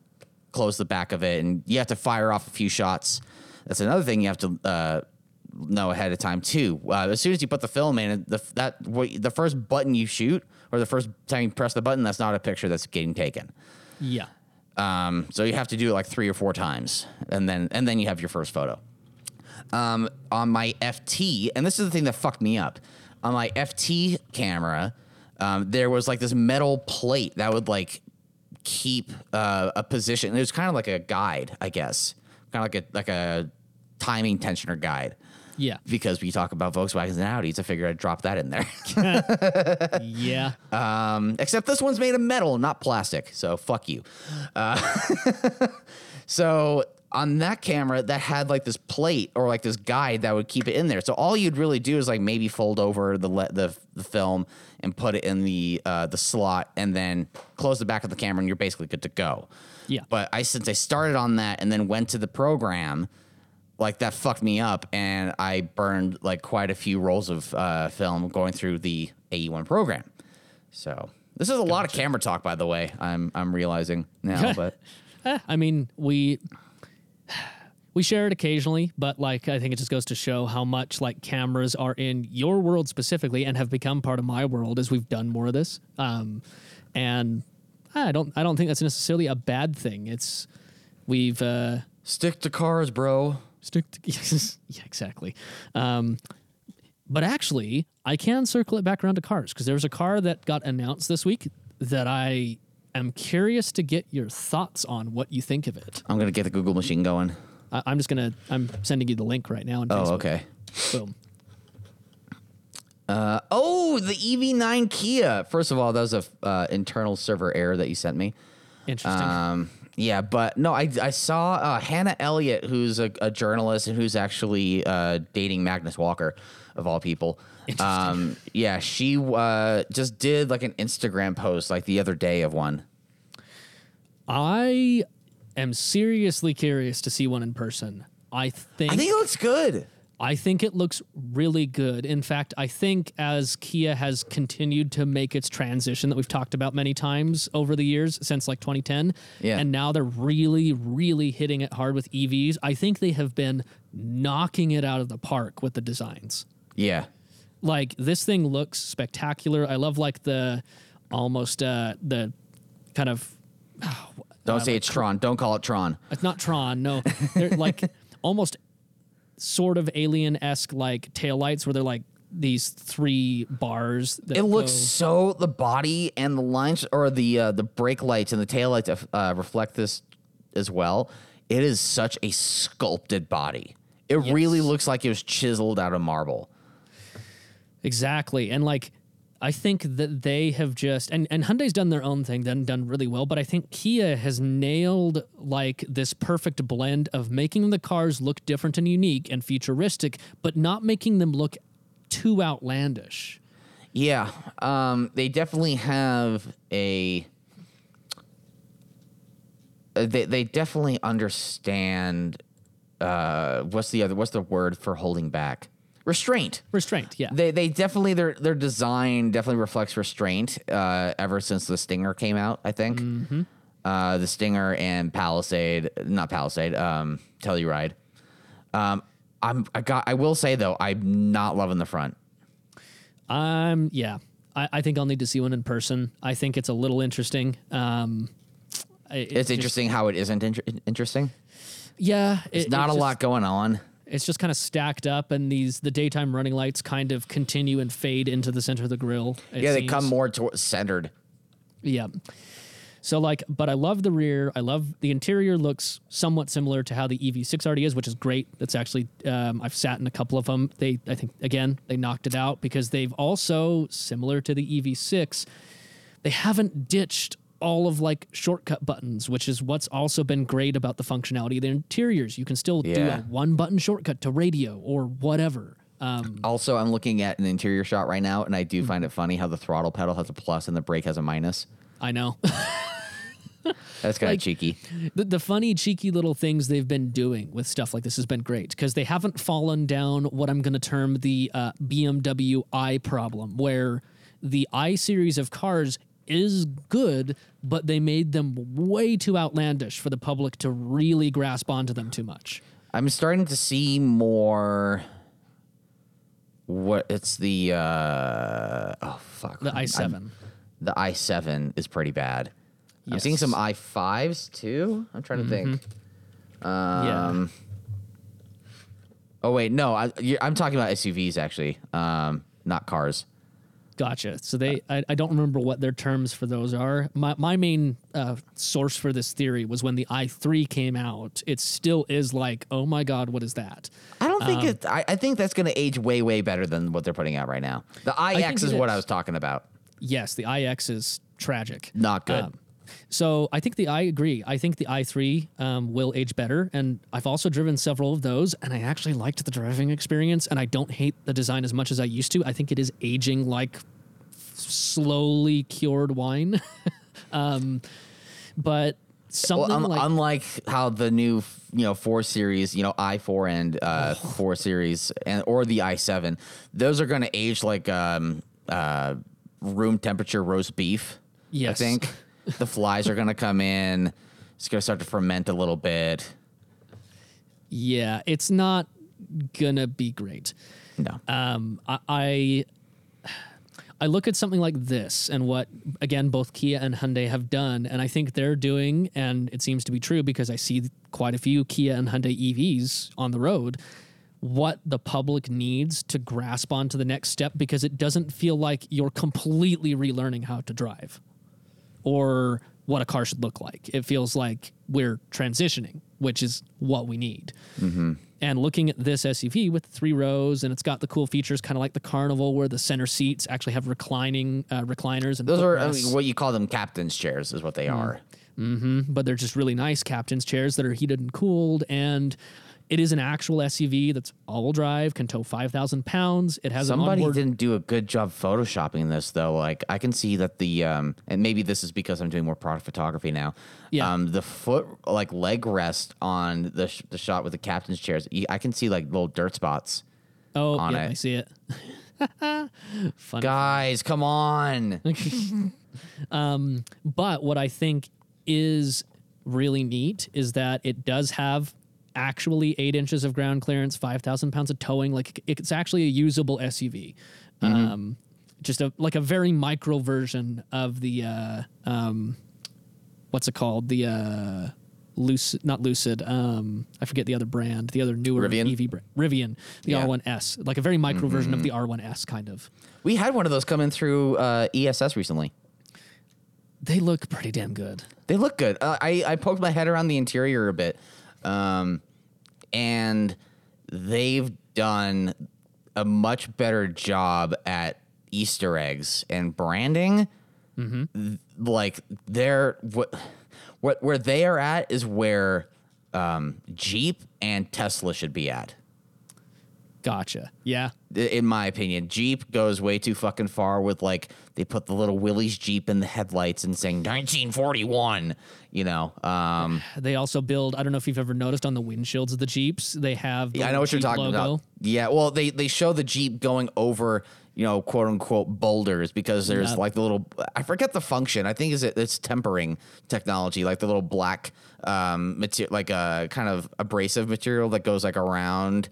close the back of it and you have to fire off a few shots that's another thing you have to uh, know ahead of time too. Uh, as soon as you put the film in, the that what, the first button you shoot or the first time you press the button, that's not a picture that's getting taken. Yeah. Um, so you have to do it like three or four times, and then and then you have your first photo. Um, on my FT, and this is the thing that fucked me up. On my FT camera, um, there was like this metal plate that would like keep uh, a position. It was kind of like a guide, I guess, kind of like a like a timing tensioner guide. Yeah. Because we talk about Volkswagens and Audis, I figured I'd drop that in there. Yeah. Um, except this one's made of metal, not plastic. So fuck you. Uh, so on that camera, that had like this plate or like this guide that would keep it in there. So all you'd really do is like maybe fold over the le- the, the film and put it in the uh, the slot, and then close the back of the camera, and you're basically good to go. Yeah. But I since I started on that and then went to the program, like that fucked me up, and I burned like quite a few rolls of uh, film going through the AE1 program. So this is a lot of camera talk, by the way. I'm I'm realizing now, but Eh, I mean, we we share it occasionally, but like I think it just goes to show how much like cameras are in your world specifically and have become part of my world as we've done more of this. Um, and I don't I don't think that's necessarily a bad thing. It's we've uh, stick to cars, bro. Stick to yeah exactly. Um, but actually, I can circle it back around to cars because there's a car that got announced this week that I am curious to get your thoughts on what you think of it. I'm gonna get the Google machine going. I, I'm just gonna I'm sending you the link right now. On Oh, okay. Boom. Uh, oh, the EV9 Kia. First of all, that was a uh, internal server error that you sent me. Interesting. Um, yeah, but no, I, I saw uh, Hannah Elliott, who's a, a journalist and who's actually uh, dating Magnus Walker, of all people. Um, yeah, she uh, just did like an Instagram post like the other day of one. I am seriously curious to see one in person. I think I think it looks good. I think it looks really good. In fact, I think as Kia has continued to make its transition that we've talked about many times over the years since like 2010, Yeah. and now they're really, really hitting it hard with EVs. I think they have been knocking it out of the park with the designs. Yeah. Like this thing looks spectacular. I love like the almost uh the kind of Don't say it's Tron. Don't call it Tron. It's not Tron. No, they're like almost sort of alien esque like taillights where they're like these three bars. That It looks so the body and the lines or the uh, the brake lights and the tail lights uh, reflect this as well. It is such a sculpted body. It really looks like it was chiseled out of marble. exactly, and like I think that they have just and and Hyundai's done their own thing, done done really well. But I think Kia has nailed like this perfect blend of making the cars look different and unique and futuristic, but not making them look too outlandish. Yeah, um, they definitely have a. uh, They they definitely understand. Uh, what's the other? What's the word for holding back? Restraint. Restraint, yeah. They they definitely their their design definitely reflects restraint. Uh, ever since the Stinger came out, I think. Uh, the Stinger and Palisade, not Palisade, um, Telluride. Um, I'm I got I will say though I'm not loving the front. Um, yeah, I, I think I'll need to see one in person. I think it's a little interesting. Um, it It's just- interesting how it isn't inter- interesting. Yeah, it's not a lot going on. It's just kind of stacked up, and these the daytime running lights kind of continue and fade into the center of the grill. yeah, they seems. come more to- centered. Yeah. So like, but I love the rear. I love the interior. Looks somewhat similar to how the EV6 already is, which is great. That's actually um, I've sat in a couple of them. They I think again they knocked it out because they've also similar to the EV6. They haven't ditched all of like shortcut buttons, which is what's also been great about the functionality of the interiors. You can still do a one button shortcut to radio or whatever. Um, Also, I'm looking at an interior shot right now, and I do find it funny how the throttle pedal has a plus and the brake has a minus. I know. That's kind of Like- cheeky. the, the funny, cheeky little things they've been doing with stuff like this has been great because they haven't fallen down what I'm going to term the uh, BMW i problem, where the i series of cars is good, but they made them way too outlandish for the public to really grasp onto them too much. I'm starting to see more what it's the uh oh fuck The I'm- i7. the i7 is pretty bad. I'm seeing Mm-hmm. some i5s too. I'm trying to think. Um, Oh wait, no, I, I'm talking about SUVs actually, um, not cars. Gotcha. So they, I, I don't remember what their terms for those are. My my main uh, source for this theory was when the i3 came out. It still is like, oh my god, what is that? I don't Um, think it. I, I think that's going to age way way better than what they're putting out right now. The iX is what I was talking about. Yes, the iX is tragic. Not good. Um, so I think the I agree. I think the i3 um, will age better, and I've also driven several of those, and I actually liked the driving experience, and I don't hate the design as much as I used to. I think it is aging like slowly cured wine, um, but something Well, un- like unlike how the new, you know, four series, you know, i4 and uh, Oh. four series, and or the i7, those are going to age like um, uh, room temperature roast beef. Yes. I think the flies are going to come in. It's going to start to ferment a little bit. yeah, it's not gonna be great. No, um, I, I I look at something like this and what again both Kia and Hyundai have done, and I think they're doing, and it seems to be true because I see quite a few Kia and Hyundai EVs on the road. What the public needs to grasp onto the next step because it doesn't feel like you're completely relearning how to drive or what a car should look like. It feels like we're transitioning, which is what we need. Mm-hmm. And looking at this SUV with three rows, and it's got the cool features, kind of like the Carnival, where the center seats actually have reclining uh, recliners and those are I mean, what you call them captain's chairs, is what they mm. are. Mm-hmm, but they're just really nice captain's chairs that are heated and cooled. And it is an actual SUV that's all-wheel drive, can tow five thousand pounds. It has Somebody onboard. didn't do a good job photoshopping this though. Like I can see that the um and maybe this is because I'm doing more product photography now. Yeah. Um the foot like leg rest on the sh- the shot with the captain's chairs. I can see like little dirt spots. oh, on yeah, it. I see it. Funny. Guys, come on. Um, but what I think is really neat is that it does have actually eight inches of ground clearance, 5,000 pounds of towing. Like it's actually a usable SUV. Um, just a like a very micro version of the uh, um, what's it called? The uh, Lucid, not Lucid. Um, I forget the other brand, the other newer Rivian? EV brand, Rivian, the Yeah. R1S, like a very micro version of the R1S, kind of. We had one of those coming through uh, ESS recently. They look pretty damn good. They look good. Uh, I I poked my head around the interior a bit, um, and they've done a much better job at Easter eggs and branding. Th- Like they're what what where they are at is where um, Jeep and Tesla should be at. Gotcha. Yeah. in my opinion. Jeep goes way too fucking far with like they put the little Willys Jeep in the headlights and saying 1941. You know, um, They also build. I don't know if you've ever noticed on the windshields of the Jeeps, they have. The yeah, I know what you're talking logo. about. Yeah, well, they they show the Jeep going over you know quote unquote boulders because there's Yep. like the little I forget the function. I think is it it's tempering technology like the little black um material like a kind of abrasive material that goes like around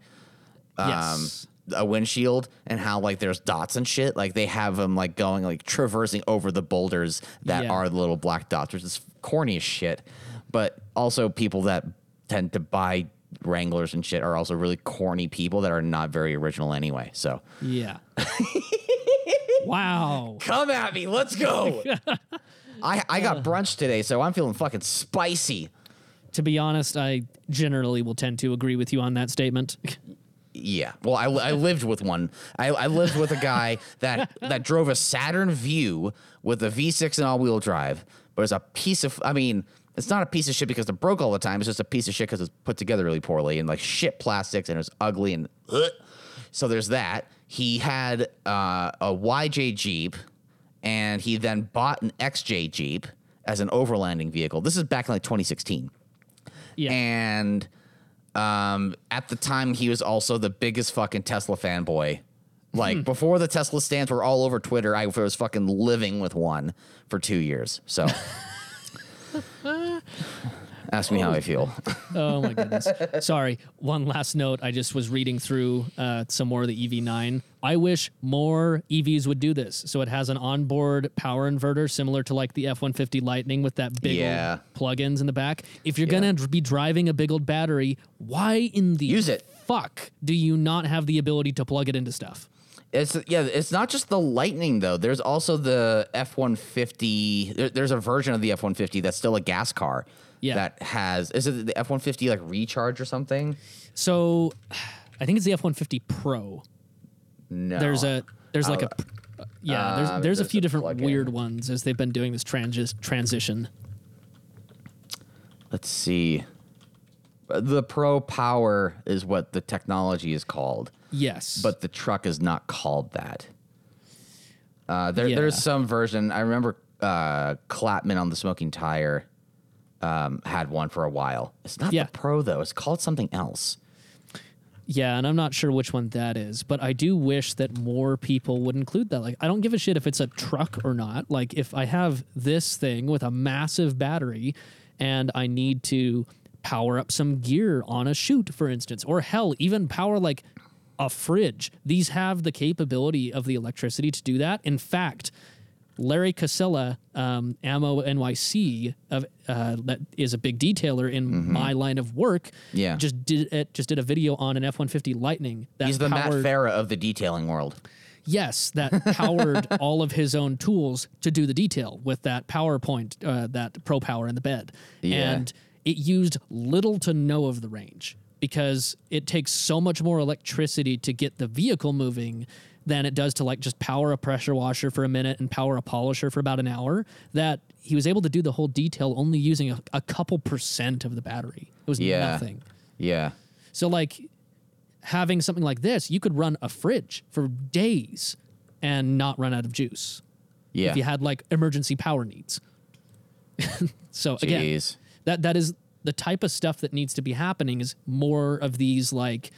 um, Yes. a windshield and how like there's dots and shit. Like they have them like going like traversing over the boulders that Yeah. are the little black dots, which is corny as shit. But also people that tend to buy Wranglers and shit are also really corny people that are not very original anyway. So Yeah. wow. come at me, let's go. I I got brunch today, so I'm feeling fucking spicy. To be honest, I generally will tend to agree with you on that statement. Yeah. Well, I, I lived with one. I, I lived with a guy that that drove a Saturn Vue with a V6 and all-wheel drive, but it's a piece of. I mean, it's not a piece of shit because it broke all the time. It's just a piece of shit because it's put together really poorly and like shit plastics and it was ugly and. Ugh. So there's that. He had uh, a YJ Jeep, and he then bought an XJ Jeep as an overlanding vehicle. This is back in like 2016 Yeah. and um, at the time he was also the biggest fucking Tesla fanboy. Like before the Tesla stands were all over Twitter, I was fucking living with one for two years. So Ask me how I feel. Oh my goodness. Sorry. One last note. I just was reading through uh, some more of the EV9. I wish more EVs would do this. So it has an onboard power inverter similar to like the F-150 Lightning with that big Yeah. old plug-ins in the back. If you're Yeah. gonna be driving a big old battery, why in the Use it. fuck do you not have the ability to plug it into stuff? It's yeah, it's not just the Lightning though. There's also the F one fifty. There's a version of the F one fifty that's still a gas car. Yeah. That has is it the F one fifty like recharge or something? So I think it's the F-150 Pro. No. There's a there's like a yeah, there's uh, there's a few a different weird ones as they've been doing this transi- transition. let's see. The Pro Power is what the technology is called, Yes. but the truck is not called that. Uh, there, Yeah. There's some version. I remember uh, Klapman on the Smoking Tire um, had one for a while. It's not Yeah. the Pro though. It's called something else. Yeah, and I'm not sure which one that is, but I do wish that more people would include that. Like, I don't give a shit if it's a truck or not. Like, if I have this thing with a massive battery and I need to power up some gear on a shoot, for instance, or hell, even power like a fridge, these have the capability of the electricity to do that. In fact, Larry Kosilla, um, Ammo NYC, of uh, that is a big detailer in my line of work. Mm-hmm. Yeah. just did it. Just did a video on an F one fifty Lightning that He's the Matt powered. Farah of the detailing world. yes, that powered all of his own tools to do the detail with that PowerPoint, uh, that Pro Power in the bed, Yeah. and it used little to no of the range because it takes so much more electricity to get the vehicle moving than it does to like just power a pressure washer for a minute and power a polisher for about an hour that he was able to do the whole detail only using a, a couple percent of the battery it was Yeah. nothing Yeah. so like having something like this you could run a fridge for days and not run out of juice Yeah. if you had like emergency power needs so again Jeez. that that is the type of stuff that needs to be happening is more of these like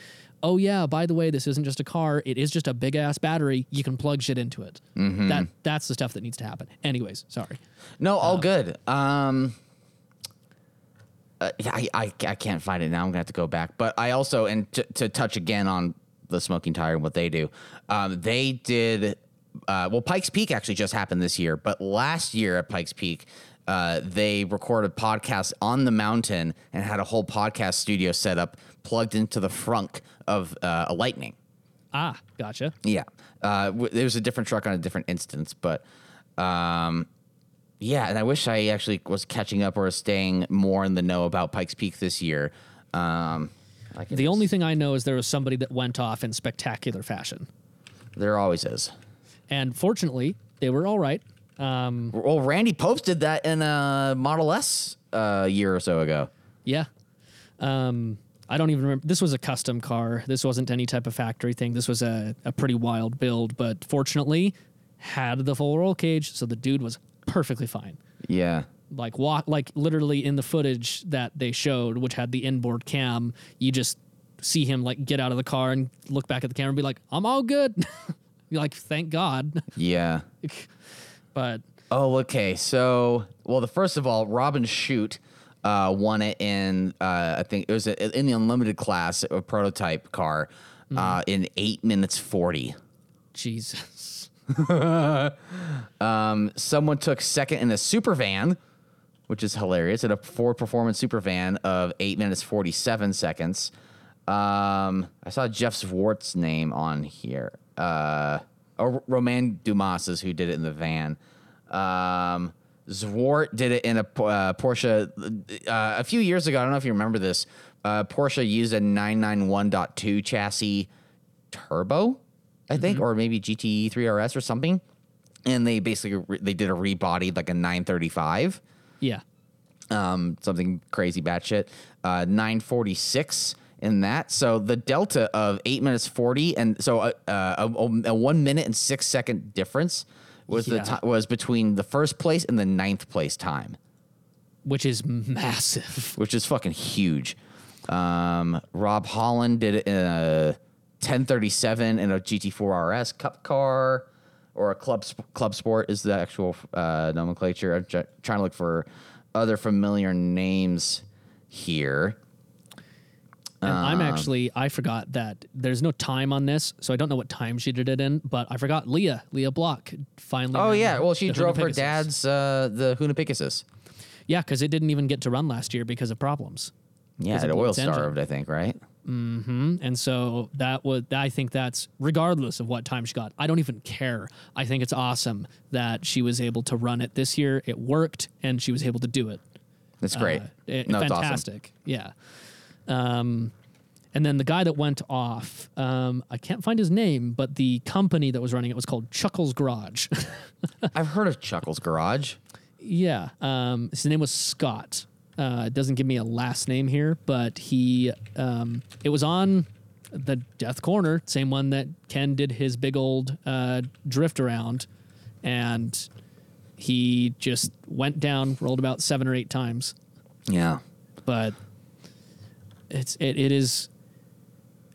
oh yeah by the way this isn't just a car it is just a big ass battery you can plug shit into it Mm-hmm. that that's the stuff that needs to happen anyways sorry No, all Uh, good. Um, uh, I, I I can't find it now. I'm gonna have to go back. But I also and to, to touch again on the smoking tire and what they do. Um, they did. Uh, well, Pikes Peak actually just happened this year, but last year at Pikes Peak, uh, they recorded podcasts on the mountain and had a whole podcast studio set up plugged into the front of uh, a Lightning. ah gotcha Yeah. Uh, w- a different truck on a different instance, but um, yeah, and I wish I actually was catching up or staying more in the know about Pikes Peak this year. Um, I can the only thing i know is there was somebody that went off in spectacular fashion there always is. and fortunately they were all right um, Well, Randy Pobst did that in a Model S uh, a year or so ago. Yeah. Um, I don't even remember. This was a custom car. This wasn't any type of factory thing. This was a, a pretty wild build, but fortunately, had the full roll cage, so the dude was perfectly fine. Yeah. Like walk, like literally in the footage that they showed, which had the inboard cam, you just see him like get out of the car and look back at the camera and be like, "I'm all good." You're like, "Thank God," Yeah. but Oh, okay. So, well, the first of all, Robin Shute uh, won it in uh, I think it was a, in the unlimited class, a prototype car, uh, in eight minutes forty. Jesus, Someone took second in a super van, which is hilarious, in a Ford Performance super van of eight minutes forty seven seconds. Um, I saw Jeff Zwart's name on here. Uh, or Romain Dumas is who did it in the van. Um, Zwart did it in a uh, Porsche uh, a few years ago. I don't know if you remember this. Uh, Porsche used a 991.2 chassis turbo, I think, or maybe GTE 3RS or something. And they basically re- they did a rebodied like a 935 yeah, um, something crazy batshit. Uh, 946 in that. So the delta of eight minutes 40, and so uh, uh, a, a, a one minute and six second difference was Yeah. the ti was between the first place and the ninth place time, which is massive. which is fucking huge. Um, Rob Holland did it in a 1037 in a GT4 RS Cup car, or a Club Sp- Club Sport is the actual uh, nomenclature. I'm try- trying to look for other familiar names. here. And I'm Um, actually I forgot that there's no time on this, so I don't know what time she did it in. But I forgot Lia Lia Block finally. Oh yeah, well she drove her dad's uh, the Hoonipigasus. Yeah, because it didn't even get to run last year because of problems. Yeah, it oil starved, I think, right? Mm-hmm. And so that would I think that's regardless of what time she got. I don't even care. I think it's awesome that she was able to run it this year. It worked, and she was able to do it. That's great. Uh, it- no, it's awesome. fantastic. Yeah. Um, and then the guy that went off, um, I can't find his name, but the company that was running it was called Chuckles Garage. I've heard of Chuckles Garage. yeah. Um, his name was Scott. Uh, it doesn't give me a last name here, but he, um, it was on the Death Corner, same one that Ken did his big old uh, drift around, and he just went down, rolled about seven or eight times. Yeah. but it's it, it is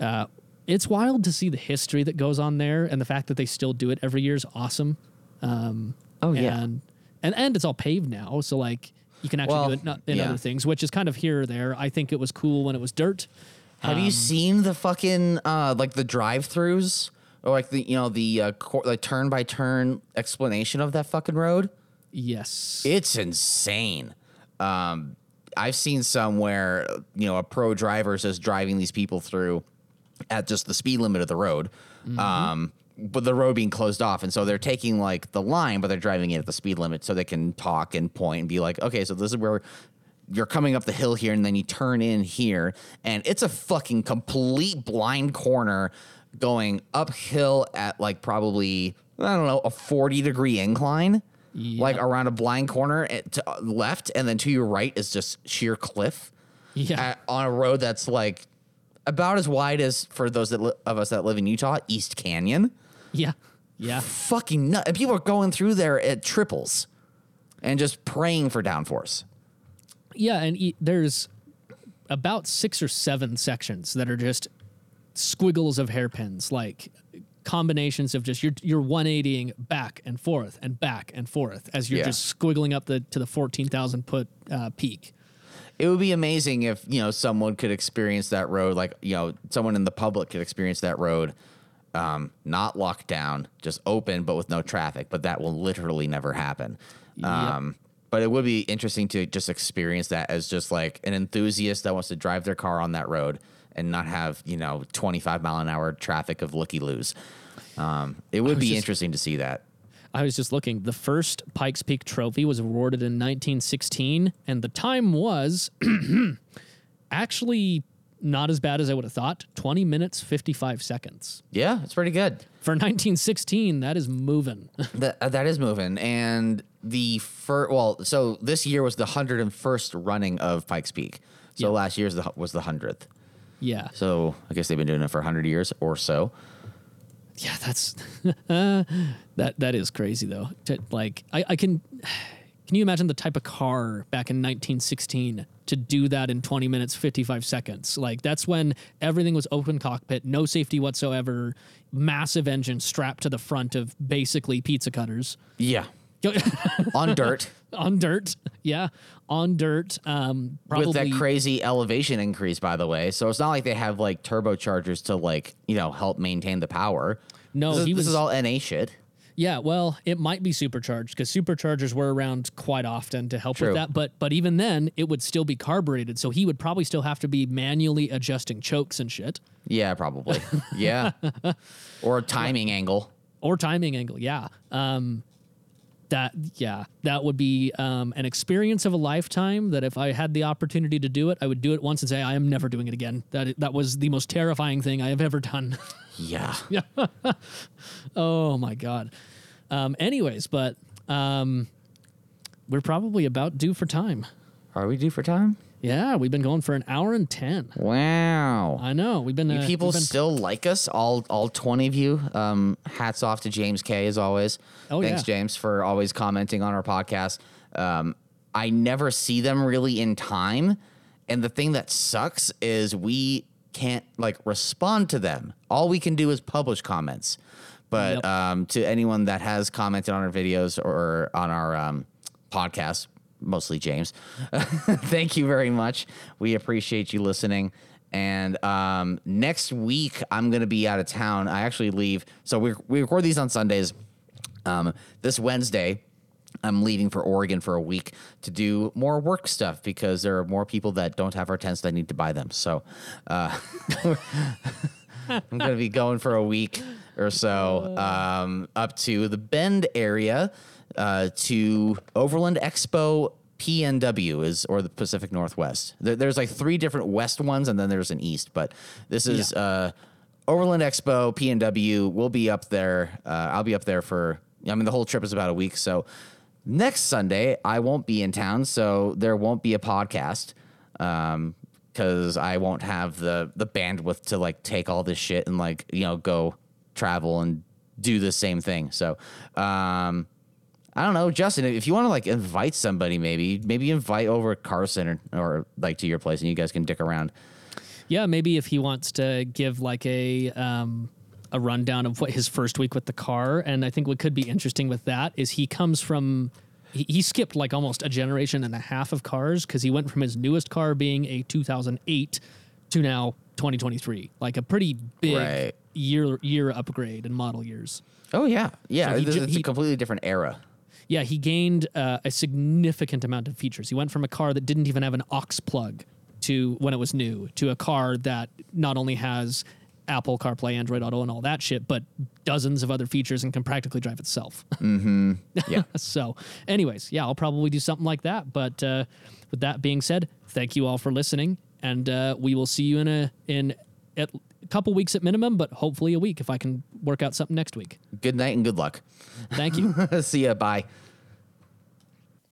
uh, it's wild to see the history that goes on there and the fact that they still do it every year is awesome. Um, Oh, yeah. and, and and it's all paved now, so like you can actually Well, do it in, in yeah. other things, which is kind of here or there. I think it was cool when it was dirt. Have Um, you seen the fucking uh like the drive-throughs or like the you know the uh, cor- like turn by turn explanation of that fucking road? Yes, It's insane. Um, I've seen some where you know a pro driver is just driving these people through at just the speed limit of the road, um, but the road being closed off, and so they're taking like the line, but they're driving it at the speed limit so they can talk and point and be like, okay, so this is where. You're coming up the hill here, and then you turn in here, and it's a fucking complete blind corner going uphill at like probably I don't know a 40 degree incline like around a blind corner to uh, left, and then to your right is just sheer cliff yeah, at, on a road that's like about as wide as for those that li- of us that live in Utah, East Canyon. yeah, yeah. Fucking nut. And people are going through there at triples and just praying for downforce. Yeah, and e- there's about six or seven sections that are just squiggles of hairpins, like combinations of just you're you're 180ing back and forth and back and forth as you're Yeah. just squiggling up the to the 14,000 foot uh, peak. It would be amazing if you know someone could experience that road, like you know someone in the public could experience that road, um, not locked down, just open but with no traffic. But that will literally never happen. Um, but it would be interesting to just experience that as just like an enthusiast that wants to drive their car on that road and not have you know 25 mile an hour traffic of looky loos. Um, it would be just- interesting to see that. I was just looking. The first Pikes Peak trophy was awarded in 1916, and the time was actually not as bad as I would have thought 20 minutes, 55 seconds. Yeah, it's pretty good. For 1916, that is moving. That uh, that is moving, and the first well, so this year was the hundred and first running of Pikes Peak. So Yeah. last year's the was the hundredth. Yeah. So I guess they've been doing it for hundred years or so. Yeah, that's that that is crazy though. To, like I, I can can you imagine the type of car back in 1916 to do that in 20 minutes 55 seconds? Like that's when everything was open cockpit, no safety whatsoever, massive engine strapped to the front of basically pizza cutters. Yeah, on dirt on dirt. Yeah, on dirt. Um probably with that crazy elevation increase, by the way. So it's not like they have like turbochargers to like you know help maintain the power. No, this is, he this is all NA shit. Yeah, well, it might be supercharged because superchargers were around quite often to help True. with that. But but even then, it would still be carbureted, so he would probably still have to be manually adjusting chokes and shit Yeah, probably. yeah, or timing angle. or timing angle. Yeah, um, that yeah, that would be um, an experience of a lifetime. That if I had the opportunity to do it, I would do it once and say I am never doing it again. That that was the most terrifying thing I have ever done. Yeah. yeah oh my god. Um, anyways, but um, we're probably about due for time. Are we due for time? Yeah, we've been going for an hour and ten. Wow. I know we've been. You Uh, people we've been- still like us, all all twenty of you. Um, hats off to James K as always. Oh, Thanks, yeah. James, for always commenting on our podcast. Um, I never see them really in time, and the thing that sucks is we can't like respond to them. All we can do is publish comments. But Yep. um, to anyone that has commented on our videos or on our um, podcast, mostly James. Thank you very much. We appreciate you listening. And um, next week, I'm going to be out of town. I actually leave. So we, we record these on Sundays. Um, this Wednesday, I'm leaving for Oregon for a week to do more work stuff because there are more people that don't have our tents that need to buy them. So uh, I'm going to be going for a week or so um, up to the Bend area uh, to Overland Expo PNW is or the Pacific Northwest. There, there's like three different west ones and then there's an east, but this is Yeah. uh, Overland Expo PNW. We'll be up there. Uh, I'll be up there for. I mean, the whole trip is about a week. So next Sunday I won't be in town, so there won't be a podcast. Um, because I won't have the the bandwidth to like take all this shit and like you know go travel and do the same thing. So, um, I don't know, Justin. If you want to like invite somebody, maybe maybe invite over Carson or, or like to your place, and you guys can dick around. Yeah, maybe if he wants to give like a um, a rundown of what his first week with the car, and I think what could be interesting with that is he comes from he, he skipped like almost a generation and a half of cars because he went from his newest car being a 2008 to now 2023, like a pretty big Right. year year upgrade in model years. Oh yeah, yeah. So he this- ju- it's a completely different era. Yeah, he gained uh, a significant amount of features. He went from a car that didn't even have an aux plug to when it was new to a car that not only has Apple CarPlay, Android Auto, and all that shit, but dozens of other features and can practically drive itself. Yeah. so, anyways, yeah, I'll probably do something like that. But uh, with that being said, thank you all for listening, and uh, we will see you in a in at a couple weeks at minimum, but hopefully a week if I can work out something next week. good night and good luck. Thank you. See ya. Bye.